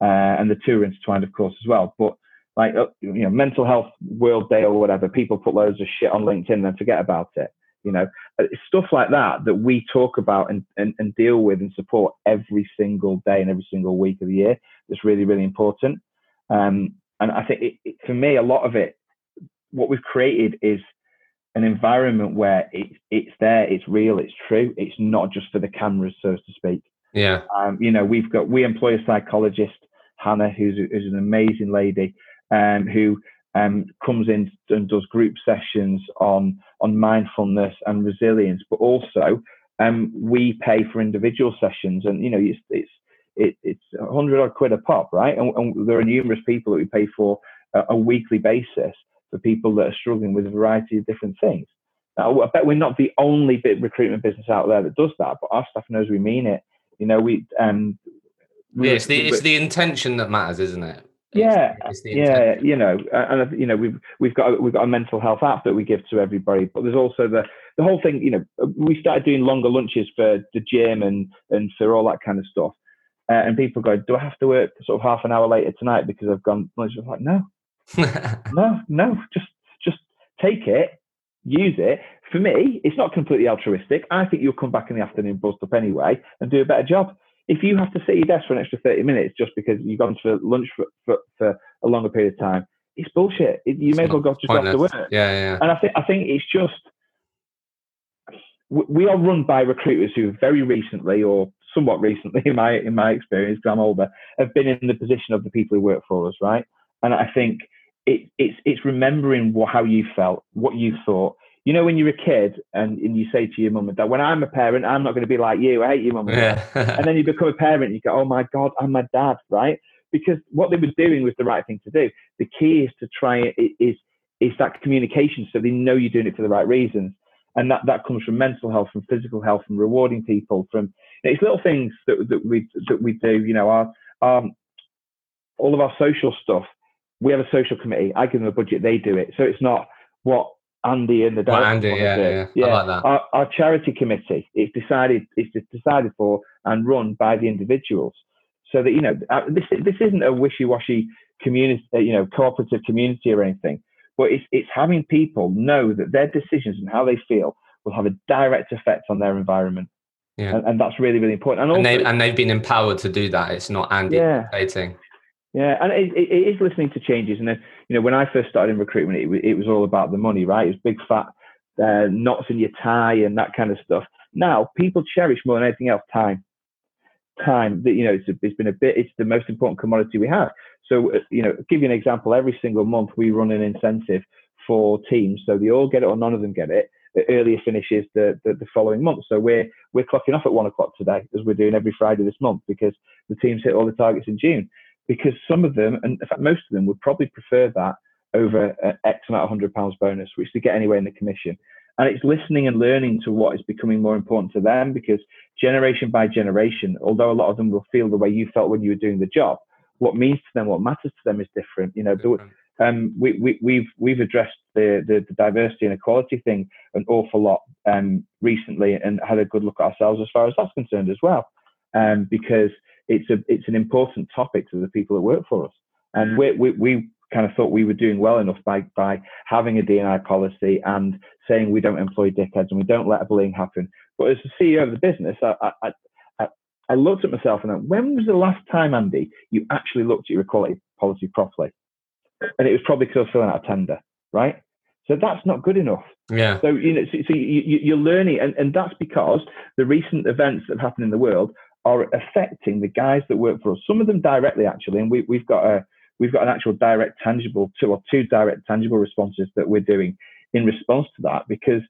[SPEAKER 2] uh, and the two are intertwined, of course, as well. But like uh, you know, mental health World Day or whatever, people put loads of shit on LinkedIn and then forget about it. You know, uh, it's stuff like that that we talk about and, and, and deal with and support every single day and every single week of the year. That's really, really important. Um, and I think it, it, for me, a lot of it, what we've created is an environment where it, it's there, it's real, it's true. It's not just for the cameras, so to speak.
[SPEAKER 1] Yeah.
[SPEAKER 2] Um, you know, we've got we employ a psychologist, Hannah, who's who's an amazing lady, um, who um, comes in and does group sessions on on mindfulness and resilience, but also um, we pay for individual sessions, and you know, it's it's it, it's a hundred odd quid a pop, right? And, and, there are numerous people that we pay for a, a weekly basis for people that are struggling with a variety of different things. Now, I bet we're not the only bit recruitment business out there that does that, but our staff knows we mean it you know, we um,
[SPEAKER 1] yeah, it's the it's the intention that matters, isn't it?
[SPEAKER 2] Yeah, yeah, you know, and you know, we've we've got we've got a mental health app that we give to everybody, but there's also the the whole thing. You know, we started doing longer lunches for the gym and and for all that kind of stuff. Uh, and people go, "Do I have to work sort of half an hour later tonight because I've gone?" lunch?" I like, "No, no, no, just just take it, use it. For me, it's not completely altruistic. I think you'll come back in the afternoon buzzed up anyway and do a better job. If you have to sit at your desk for an extra 30 minutes just because you've gone to lunch for, for, for a longer period of time, it's bullshit. It, you it's may as well go just to work.
[SPEAKER 1] Yeah, yeah.
[SPEAKER 2] And I think I think it's just we are run by recruiters who very recently, or somewhat recently, in my in my experience, because I'm older, have been in the position of the people who work for us, right? And I think it, it's it's remembering what, how you felt, what you thought. You know, when you're a kid and, and you say to your mum and dad, "When I'm a parent, I'm not going to be like you. I hate you, mum and dad." Yeah. and then you become a parent, and you go, "Oh my god, I'm my dad," right? Because what they were doing was the right thing to do. The key is to try it is is that communication, so they know you're doing it for the right reasons, and that that comes from mental health, from physical health, from rewarding people, from it's little things that that we that we do. You know, our um, all of our social stuff we have a social committee. I give them a budget, they do it. So it's not what Andy and the
[SPEAKER 1] director well, Andy, yeah, yeah, yeah, I like that.
[SPEAKER 2] Our, our, charity committee, it's decided, it's decided for and run by the individuals. So that you know, uh, this this isn't a wishy-washy community, uh, you know, cooperative community or anything. But it's it's having people know that their decisions and how they feel will have a direct effect on their environment. Yeah. And, and that's really really important.
[SPEAKER 1] And, also, and, they, and they've been empowered to do that. It's not Andy
[SPEAKER 2] yeah.
[SPEAKER 1] dictating.
[SPEAKER 2] Yeah, and it, it, is listening to changes. And then, you know, when I first started in recruitment, it, it was all about the money, right? It was big fat uh, knots in your tie and that kind of stuff. Now, people cherish more than anything else time. Time that you know, it's, a, it's been a bit. It's the most important commodity we have. So, uh, you know, give you an example. Every single month, we run an incentive for teams, so they all get it or none of them get it. The earlier finishes the, the, the following month. So we're we're clocking off at one o'clock today, as we're doing every Friday this month, because the teams hit all the targets in June. Because some of them, and in fact most of them, would probably prefer that over an X amount of hundred pounds bonus, which they get anyway in the commission. And it's listening and learning to what is becoming more important to them because generation by generation, although a lot of them will feel the way you felt when you were doing the job, what means to them, what matters to them is different. You know, um, we, we, we've we've addressed the, the, the diversity and equality thing an awful lot um, recently, and had a good look at ourselves as far as that's concerned as well, um, because it's a it's an important topic to the people that work for us, and we we, we kind of thought we were doing well enough by by having a DNI policy and saying we don't employ dickheads and we don't let bullying happen. But as the CEO of the business, I, I, I, I looked at myself and went, when was the last time, Andy, you actually looked at your equality policy properly? And it was probably because I was filling out a tender, right? So that's not good enough.
[SPEAKER 1] Yeah.
[SPEAKER 2] So you know, so, so you, you're learning, and, and that's because the recent events that have happened in the world are affecting the guys that work for us. Some of them directly, actually, and we, we've got a we've got an actual direct tangible two or two direct tangible responses that we're doing in response to that because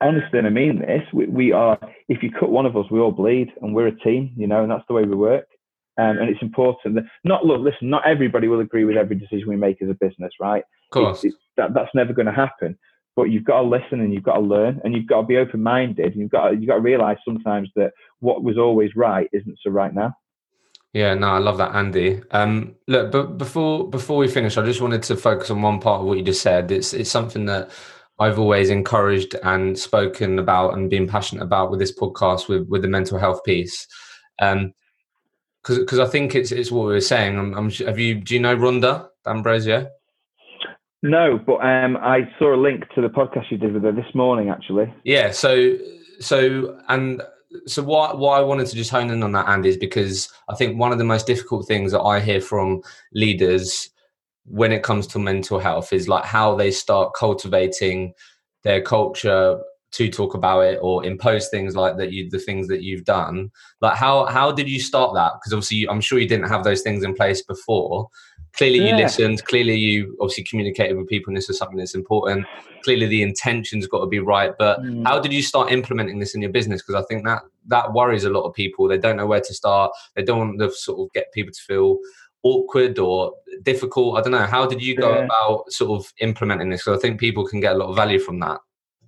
[SPEAKER 2] honestly and I mean this, we, we, are if you cut one of us, we all bleed and we're a team, you know, and that's the way we work. Um, and it's important that not look, listen, not everybody will agree with every decision we make as a business, right?
[SPEAKER 1] Of course.
[SPEAKER 2] It's, it's, that, that's never going to happen. But you've got to listen and you've got to learn and you've got to be open minded you've got to, you've got to realize sometimes that what was always right isn't so right now.
[SPEAKER 1] Yeah, no, I love that, Andy. Um, look, but before before we finish, I just wanted to focus on one part of what you just said. It's it's something that I've always encouraged and spoken about and been passionate about with this podcast with with the mental health piece. Um, because I think it's it's what we were saying. I'm, I'm, have you do you know Rhonda D'Ambrosio?
[SPEAKER 2] No, but um, I saw a link to the podcast you did with her this morning, actually.
[SPEAKER 1] Yeah. So so and so why why I wanted to just hone in on that, Andy, is because I think one of the most difficult things that I hear from leaders when it comes to mental health is like how they start cultivating their culture to talk about it or impose things like that you the things that you've done like how how did you start that because obviously i'm sure you didn't have those things in place before clearly yeah. you listened. Clearly you obviously communicated with people and this is something that's important. Clearly the intention's got to be right but mm. how did you start implementing this in your business? Because i think that that worries a lot of people. They don't know where to start. They don't want to sort of get people to feel awkward or difficult. I don't know. How did you go yeah. about sort of implementing this? Because i think people can get a lot of value from that.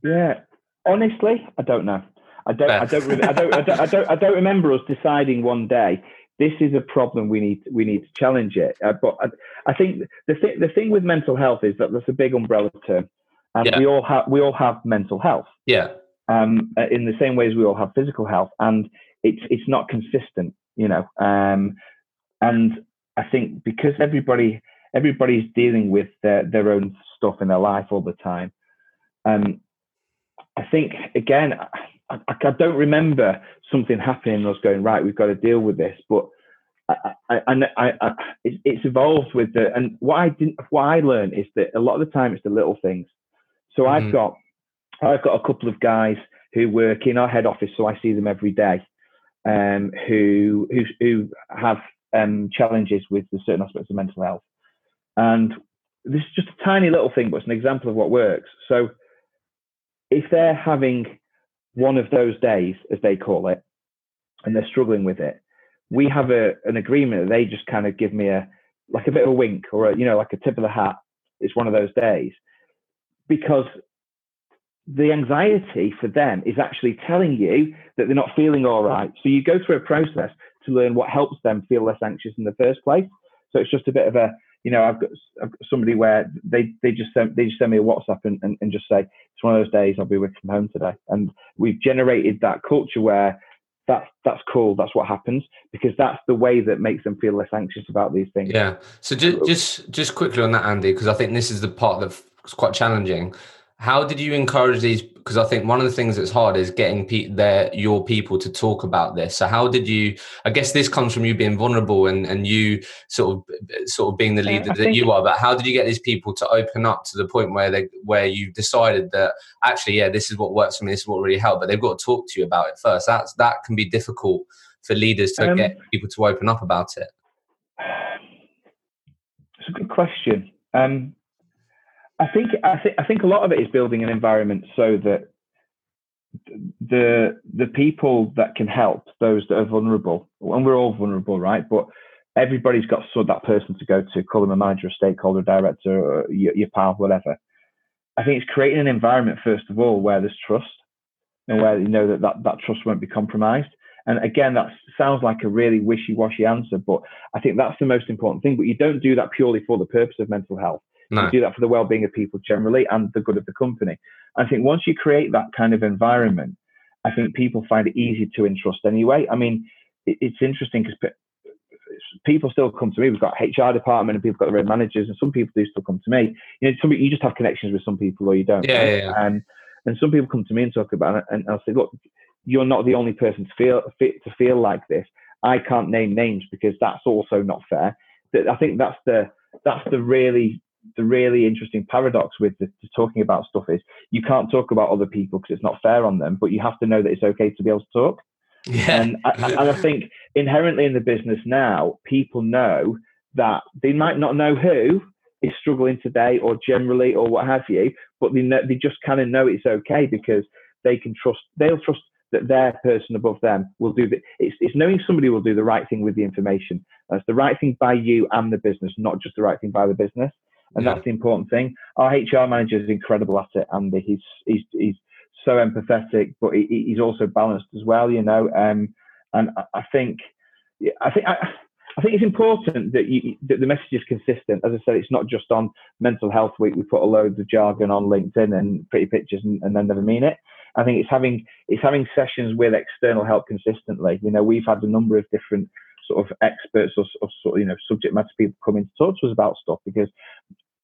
[SPEAKER 2] Yeah. Honestly i don't know. I don't, I don't, I don't, I don't, I don't, I don't remember us deciding one day this is a problem we need we need to challenge it. Uh, but I, I, think the thing the thing with mental health is that there's a big umbrella term, and yeah. we all have we all have mental health.
[SPEAKER 1] Yeah.
[SPEAKER 2] Um, uh, in the same way as we all have physical health, and it's it's not consistent, you know. Um, and I think because everybody everybody's dealing with their their own stuff in their life all the time. Um, I think again, I, I, don't remember something happening and us going right. We've got to deal with this, but I, I, I, I it's evolved with the and what I didn't what I learned is that a lot of the time it's the little things. So mm-hmm. I've got I've got a couple of guys who work in our head office, so I see them every day, um, who who who have um, challenges with the certain aspects of mental health, and this is just a tiny little thing, but it's an example of what works. So if they're having one of those days, as they call it, and they're struggling with it, we have a, an agreement that they just kind of give me a like a bit of a wink or a, you know like a tip of the hat. It's one of those days because the anxiety for them is actually telling you that they're not feeling all right. So you go through a process to learn what helps them feel less anxious in the first place. So it's just a bit of a you know, I've got, I've got somebody where they, they just send they just send me a WhatsApp and, and, and just say it's one of those days I'll be working from home today, and we've generated that culture where that's that's cool. That's what happens because that's the way that makes them feel less anxious about these things.
[SPEAKER 1] Yeah. So just just just quickly on that, Andy, because I think this is the part that's quite challenging. How did you encourage these? Because I think one of the things that's hard is getting pe- their your people to talk about this. So how did you? I guess this comes from you being vulnerable and, and you sort of sort of being the leader that you are. But how did you get these people to open up to the point where they where you decided that actually, yeah, this is what works for me. This is what really helped. But they've got to talk to you about it first. That's that can be difficult for leaders to um, get people to open up about it.
[SPEAKER 2] It's a good question. Um, I think I think I think a lot of it is building an environment so that the the people that can help those that are vulnerable, and we're all vulnerable, right? But everybody's got so that person to go to, call them a manager, a stakeholder, a director, or your, your pal, whatever. I think it's creating an environment first of all where there's trust and where you know that that, that trust won't be compromised. And again, that sounds like a really wishy-washy answer, but I think that's the most important thing. But you don't do that purely for the purpose of mental health. No. You do that for the well-being of people generally and the good of the company. I think once you create that kind of environment, I think people find it easy to entrust anyway. I mean, it, it's interesting because people still come to me. We've got HR department and people got their own managers, and some people do still come to me. You know, some you just have connections with some people or you don't.
[SPEAKER 1] Yeah, right? yeah, yeah.
[SPEAKER 2] And and some people come to me and talk about it, and I'll say, look, you're not the only person to feel fit to feel like this. I can't name names because that's also not fair. I think that's the that's the really the really interesting paradox with the, talking about stuff is you can't talk about other people because it's not fair on them, but you have to know that it's okay to be able to talk.
[SPEAKER 1] Yeah.
[SPEAKER 2] And, I, and I think inherently in the business now, people know that they might not know who is struggling today or generally or what have you, but they know, they just kind of know it's okay because they can trust. They'll trust that their person above them will do the. It's, it's knowing somebody will do the right thing with the information. That's the right thing by you and the business, not just the right thing by the business and yeah. that's the important thing. Our HR manager is incredible at it, Andy. He's he's he's so empathetic, but he, he's also balanced as well. You know, um, and I think I think. I, I think it's important that, you, that the message is consistent. As I said, it's not just on Mental Health Week. We put a load of jargon on LinkedIn and pretty pictures, and, and then never mean it. I think it's having it's having sessions with external help consistently. You know, we've had a number of different sort of experts or, or sort of, you know subject matter people coming to talk to us about stuff because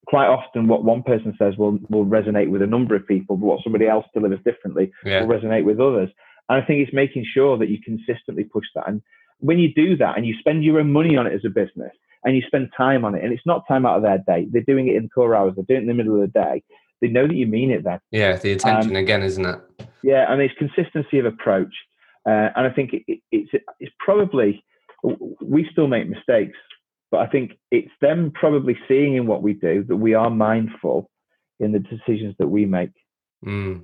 [SPEAKER 2] quite often what one person says will will resonate with a number of people, but what somebody else delivers differently yeah. will resonate with others. And I think it's making sure that you consistently push that. And when you do that and you spend your own money on it as a business and you spend time on it, and it's not time out of their day, they're doing it in core hours, they're doing it in the middle of the day. They know that you mean it then.
[SPEAKER 1] Yeah, the attention um, again, isn't it?
[SPEAKER 2] Yeah, and it's consistency of approach. Uh, and I think it, it, it's it's probably we still make mistakes, but I think it's them probably seeing in what we do that we are mindful in the decisions that we make.
[SPEAKER 1] Mm.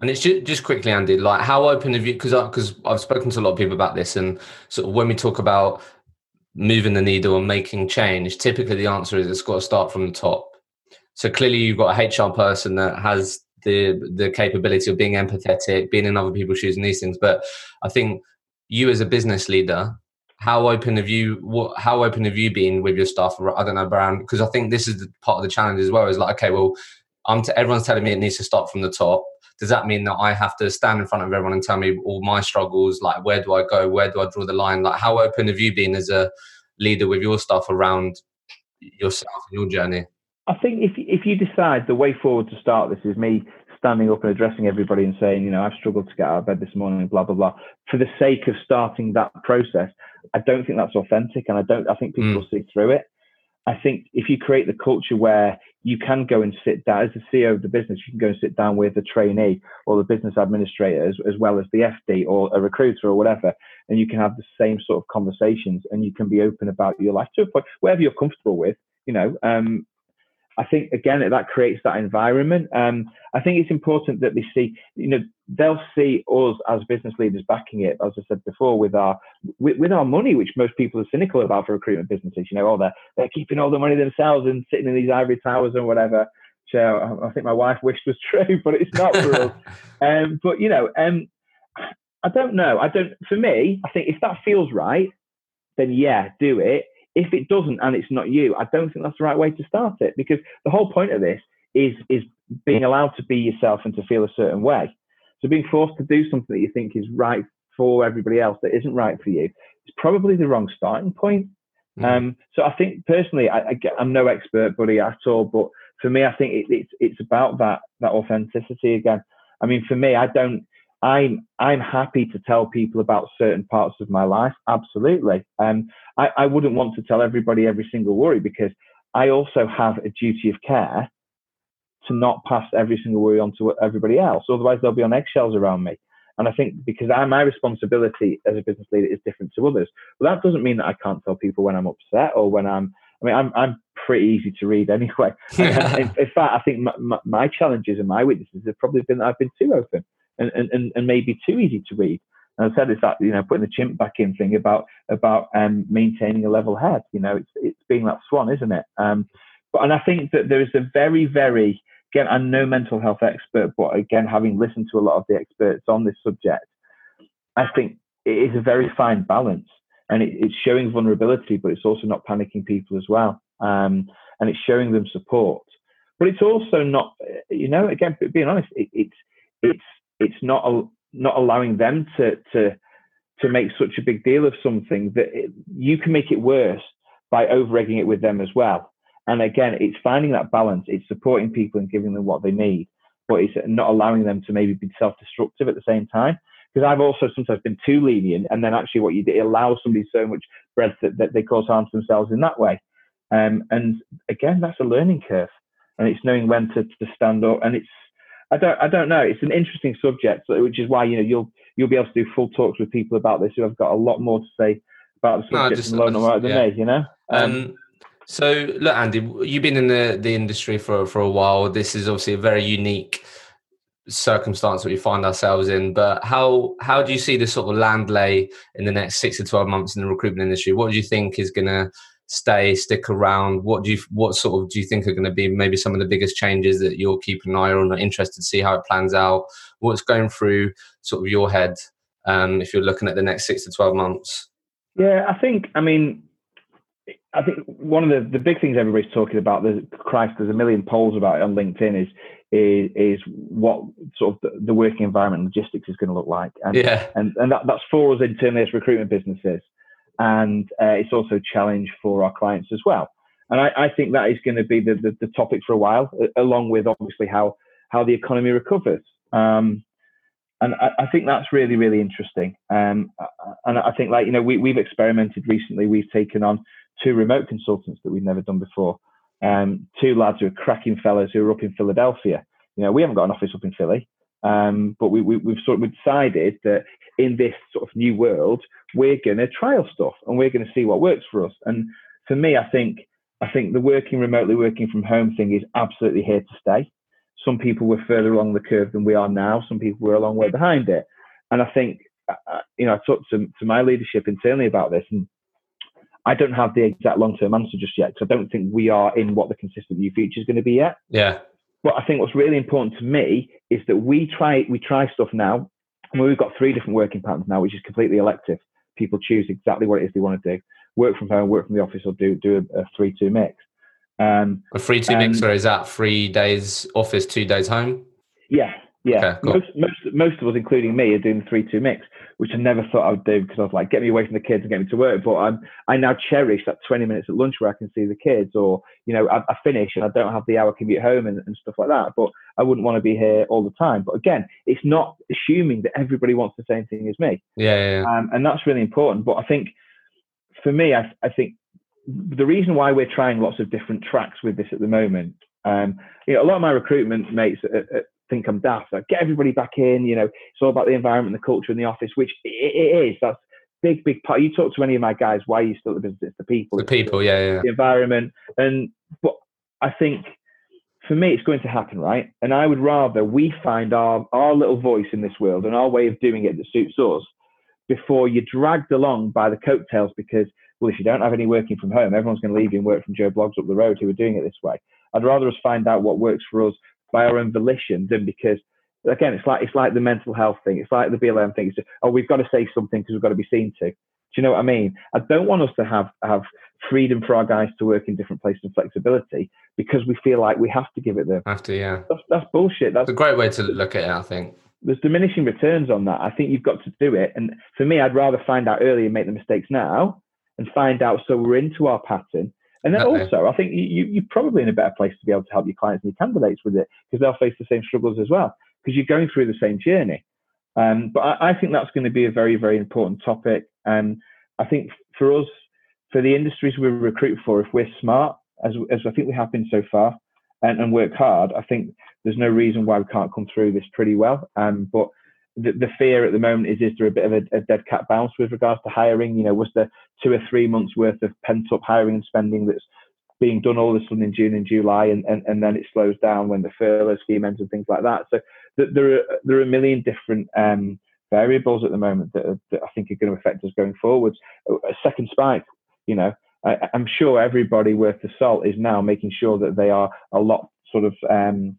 [SPEAKER 1] And it's just, just quickly, Andy, like how open have you? Because because I've spoken to a lot of people about this, and sort of when we talk about moving the needle and making change, typically the answer is it's got to start from the top. So clearly, you've got a HR person that has the the capability of being empathetic, being in other people's shoes, and these things. But I think you as a business leader how open have you what how open have you been with your staff? I don't know around because i think this is the part of the challenge as well is like okay well i'm t- everyone's telling me it needs to start from the top. Does that mean that i have to stand in front of everyone and tell me all my struggles? Like where do i go? Where do i draw the line? Like how open have you been as a leader with your staff around yourself and your journey?
[SPEAKER 2] I think if if you decide the way forward to start this is me standing up and addressing everybody and saying, you know, I've struggled to get out of bed this morning, blah blah blah, for the sake of starting that process, I don't think that's authentic, and I don't. I think people mm. will see through it. I think if you create the culture where you can go and sit down as the CEO of the business, you can go and sit down with the trainee or the business administrator as, as well as the FD or a recruiter or whatever, and you can have the same sort of conversations and you can be open about your life to a point wherever you're comfortable with. You know, um, I think again that creates that environment. Um, I think it's important that they see, you know, they'll see us as business leaders backing it, as I said before, with our with, with, our money, which most people are cynical about for recruitment businesses. You know, oh, they're they're keeping all the money themselves and sitting in these ivory towers and whatever. So I think my wife wished was true, but it's not for us. Um, but you know, um, I don't know. I don't. For me, I think if that feels right, then yeah, do it if it doesn't and it's not you, I don't think that's the right way to start it because the whole point of this is is being allowed to be yourself and to feel a certain way. So being forced to do something that you think is right for everybody else that isn't right for you is probably the wrong starting point. Mm. Um, so I think personally, I, am no expert, buddy, at all. But for me, I think it, it's it's about that that authenticity again. I mean, for me, I don't. I'm I'm happy to tell people about certain parts of my life. Absolutely. Um, I, I wouldn't want to tell everybody every single worry because I also have a duty of care to not pass every single worry on to everybody else. Otherwise, they'll be on eggshells around me. And I think because I, my responsibility as a business leader is different to others, but that doesn't mean that I can't tell people when I'm upset or when I'm. I mean, I'm I'm pretty easy to read anyway. in, in, fact, I think my, my, my, challenges and my weaknesses have probably been that I've been too open and, and, and maybe too easy to read. And I said it's that you know putting the chimp back in thing about about um, maintaining a level head. You know, it's it's being that swan, isn't it? Um, but and I think that there is a very very again, I'm no mental health expert, but again, having listened to a lot of the experts on this subject, I think it is a very fine balance and it, it's showing vulnerability, but it's also not panicking people as well. Um, and it's showing them support. But it's also not, you know, again, being honest, it, it's, it's, it's not, not allowing them to, to, to make such a big deal of something that it, you can make it worse by over egging it with them as well. And again, it's finding that balance. It's supporting people and giving them what they need, but it's not allowing them to maybe be self-destructive at the same time. Because I've also sometimes been too lenient, and then actually what you do, it allows somebody so much breadth that, that they cause harm to themselves in that way. Um, and again, that's a learning curve, and it's knowing when to, to stand up. And it's I don't I don't know. It's an interesting subject, which is why you know you'll you'll be able to do full talks with people about this who have got a lot more to say about the subject no, just, than yeah. me. You know.
[SPEAKER 1] Um, um, so, look, Andy, you've been in the, the industry for, for a while. This is obviously a very unique circumstance that we find ourselves in. But how how do you see this sort of land lay in the next six to twelve months in the recruitment industry? What do you think is going to stay, stick around? What do you what sort of do you think are going to be maybe some of the biggest changes that you're keeping an eye on or interested to see how it plans out? What's going through sort of your head um, if you're looking at the next six to twelve months?
[SPEAKER 2] Yeah, I think I mean I think one of the, the big things everybody's talking about, there's Christ, there's a million polls about it on LinkedIn, is is, is what sort of the, the working environment logistics is going to look like. And,
[SPEAKER 1] yeah.
[SPEAKER 2] and, and that, that's for us internally as recruitment businesses. And uh, it's also a challenge for our clients as well. And I, I think that is going to be the, the, the, topic for a while, along with obviously how, how the economy recovers. Um, and I, I, think that's really, really interesting. Um, and I think, like, you know, we, we've experimented recently. We've taken on two remote consultants that we've never done before. Um, two lads who are cracking fellows who are up in Philadelphia. You know, we haven't got an office up in Philly, um, but we, we, have sort of decided that in this sort of new world, we're going to trial stuff and we're going to see what works for us. And for me, I think I think the working remotely, working from home thing is absolutely here to stay. Some people were further along the curve than we are now. Some people were a long way behind it. And I think, uh, uh you know, I talked to, to my leadership internally about this, and I don't have the exact long term answer just yet because I don't think we are in what the consistent new future is going to be yet.
[SPEAKER 1] Yeah.
[SPEAKER 2] But I think what's really important to me is that we try we try stuff now. And we've got three different working patterns now, which is completely elective. People choose exactly what it is they want to do: work from home, work from the office, or do do a, a three two mix.
[SPEAKER 1] Um, a three two mix, or is that three days office, two days home?
[SPEAKER 2] Yeah, yeah, okay, cool. most, most most of us, including me, are doing the three two mix, which I never thought I would do because I was like, get me away from the kids and get me to work. But I'm I now cherish that twenty minutes at lunch where I can see the kids, or you know, I, I finish and I don't have the hour commute home and, and stuff like that. But I wouldn't want to be here all the time. But again, it's not assuming that everybody wants the same thing as
[SPEAKER 1] me. Yeah, yeah, yeah.
[SPEAKER 2] Um, and that's really important. But I think for me, I, I think the reason why we're trying lots of different tracks with this at the moment um, you know, a lot of my recruitment mates at, at think I'm daft. Like, get everybody back in. You know, it's all about the environment, the culture in the office, which it, it is. That's big, big part. You talk to any of my guys, why are you still at the business? It's the people.
[SPEAKER 1] The people, yeah, yeah.
[SPEAKER 2] The environment. And, but I think for me, it's going to happen, right? And I would rather we find our, our little voice in this world and our way of doing it that suits us before you're dragged along by the coattails because, well, if you don't have any working from home, everyone's going to leave you and work from Joe Bloggs up the road who are doing it this way. I'd rather us find out what works for us by our own volition than because again it's like it's like the mental health thing it's like the blm thing it's just, oh we've got to say something because we've got to be seen to. Do you know what i mean? I don't want us to have have freedom for our guys to work in different places and flexibility because we feel like we have to give it them.
[SPEAKER 1] Have to yeah.
[SPEAKER 2] That's, that's bullshit that's
[SPEAKER 1] it's a great way to look at it i think.
[SPEAKER 2] There's diminishing returns on that. I think you've got to do it and for me i'd rather find out early and make the mistakes now and find out so we're into our pattern And then okay. also, I think you, you're probably in a better place to be able to help your clients and your candidates with it because they'll face the same struggles as well because you're going through the same journey. Um, but I, I, think that's going to be a very, very important topic. And I think for us, for the industries we recruit for, if we're smart, as, as I think we have been so far, and, and work hard, I think there's no reason why we can't come through this pretty well. Um, but the, the fear at the moment is is there a bit of a, a, dead cat bounce with regards to hiring? You know, was there two or three months worth of pent up hiring and spending that's being done all of a sudden in June and July, and, and, and then it slows down when the furlough scheme ends and things like that. So there are there are a million different um, variables at the moment that, that, I think are going to affect us going forwards. A second spike, you know, I, am sure everybody worth the salt is now making sure that they are a lot sort of um,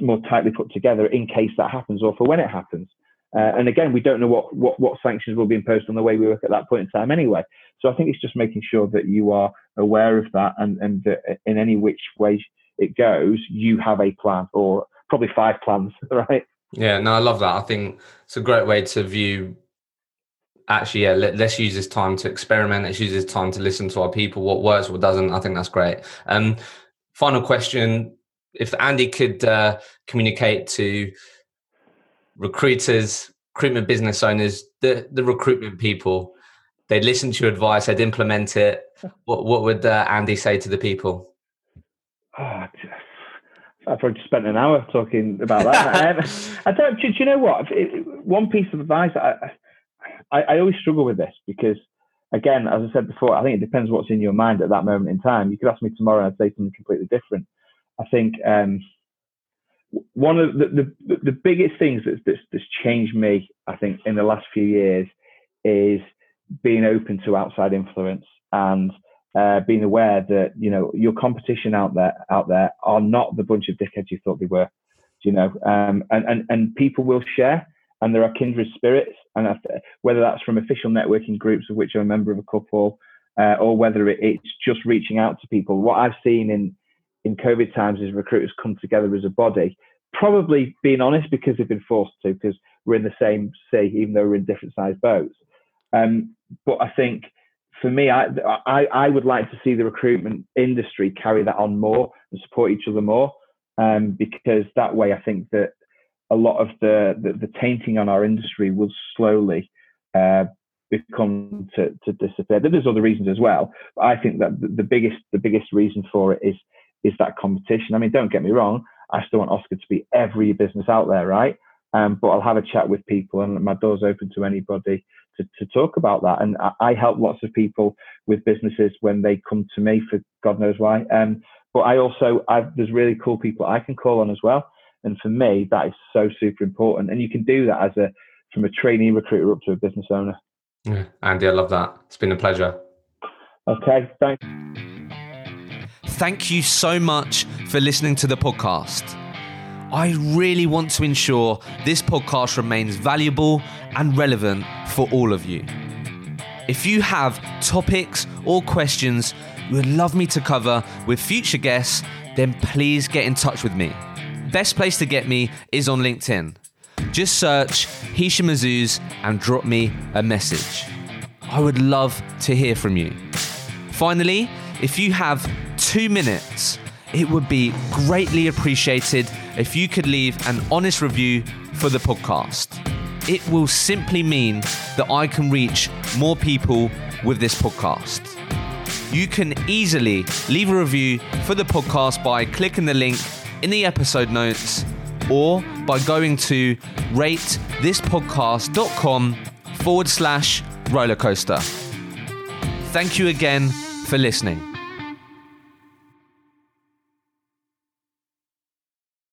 [SPEAKER 2] more tightly put together in case that happens or for when it happens. Uh, and again, we don't know what, what, what sanctions will be imposed on the way we work at that point in time anyway. So I think it's just making sure that you are aware of that and, and that in any which way it goes, you have a plan or probably five plans, right?
[SPEAKER 1] Yeah, no, I love that. I think it's a great way to view. Actually, yeah, let, us use this time to experiment. Let's use this time to listen to our people. What works, what doesn't. I think that's great. Um, final question: If Andy could uh, communicate to recruiters, recruitment business owners, the the recruitment people, they'd listen to your advice, they'd implement it. What what would uh, Andy say to the people?
[SPEAKER 2] Oh, I've probably spent an hour talking about that. um, I don't. Do, do, you know what? It, one piece of advice I, I, I always struggle with this because, again, as I said before, I think it depends what's in your mind at that moment in time. You could ask me tomorrow, and I'd say something completely different. I think um, one of the, the, the biggest things that's, that's, that's changed me, I think, in the last few years is being open to outside influence and uh, being aware that you know your competition out there out there are not the bunch of dickheads you thought they were. You know, um, and and and people will share, and there are kindred spirits, and whether that's from official networking groups of which I'm a member of a couple, uh, or whether it's just reaching out to people. What I've seen in in COVID times is recruiters come together as a body, probably being honest because they've been forced to, because we're in the same sea, even though we're in different sized boats. Um, but I think for me, I, I, I would like to see the recruitment industry carry that on more and support each other more, um, because that way I think that a lot of the, the, the tainting on our industry will slowly uh, become to, to disappear. There's other reasons as well, but I think that the, the biggest the biggest reason for it is is that competition. I mean, don't get me wrong, I still want Oscar to be every business out there, right? Um, but I'll have a chat with people, and my door's open to anybody to, to talk about that. And I, I, help lots of people with businesses when they come to me for God knows why. Um, but I also, I've, there's really cool people I can call on as well. And for me, that is so super important. And you can do that as a from a trainee recruiter up to a business owner.
[SPEAKER 1] Yeah, Andy, I love that. It's been a pleasure.
[SPEAKER 2] Okay, thanks.
[SPEAKER 1] Thank you so much for listening to the podcast. I really want to ensure this podcast remains valuable and relevant for all of you. If you have topics or questions you would love me to cover with future guests, then please get in touch with me. Best place to get me is on LinkedIn. Just search Hisham Azuz and drop me a message. I would love to hear from you. Finally, if you have two minutes, it would be greatly appreciated if you could leave an honest review for the podcast. It will simply mean that I can reach more people with this podcast. You can easily leave a review for the podcast by clicking the link in the episode notes or by going to ratethispodcast.com forward slash rollercoaster. Thank you again for listening.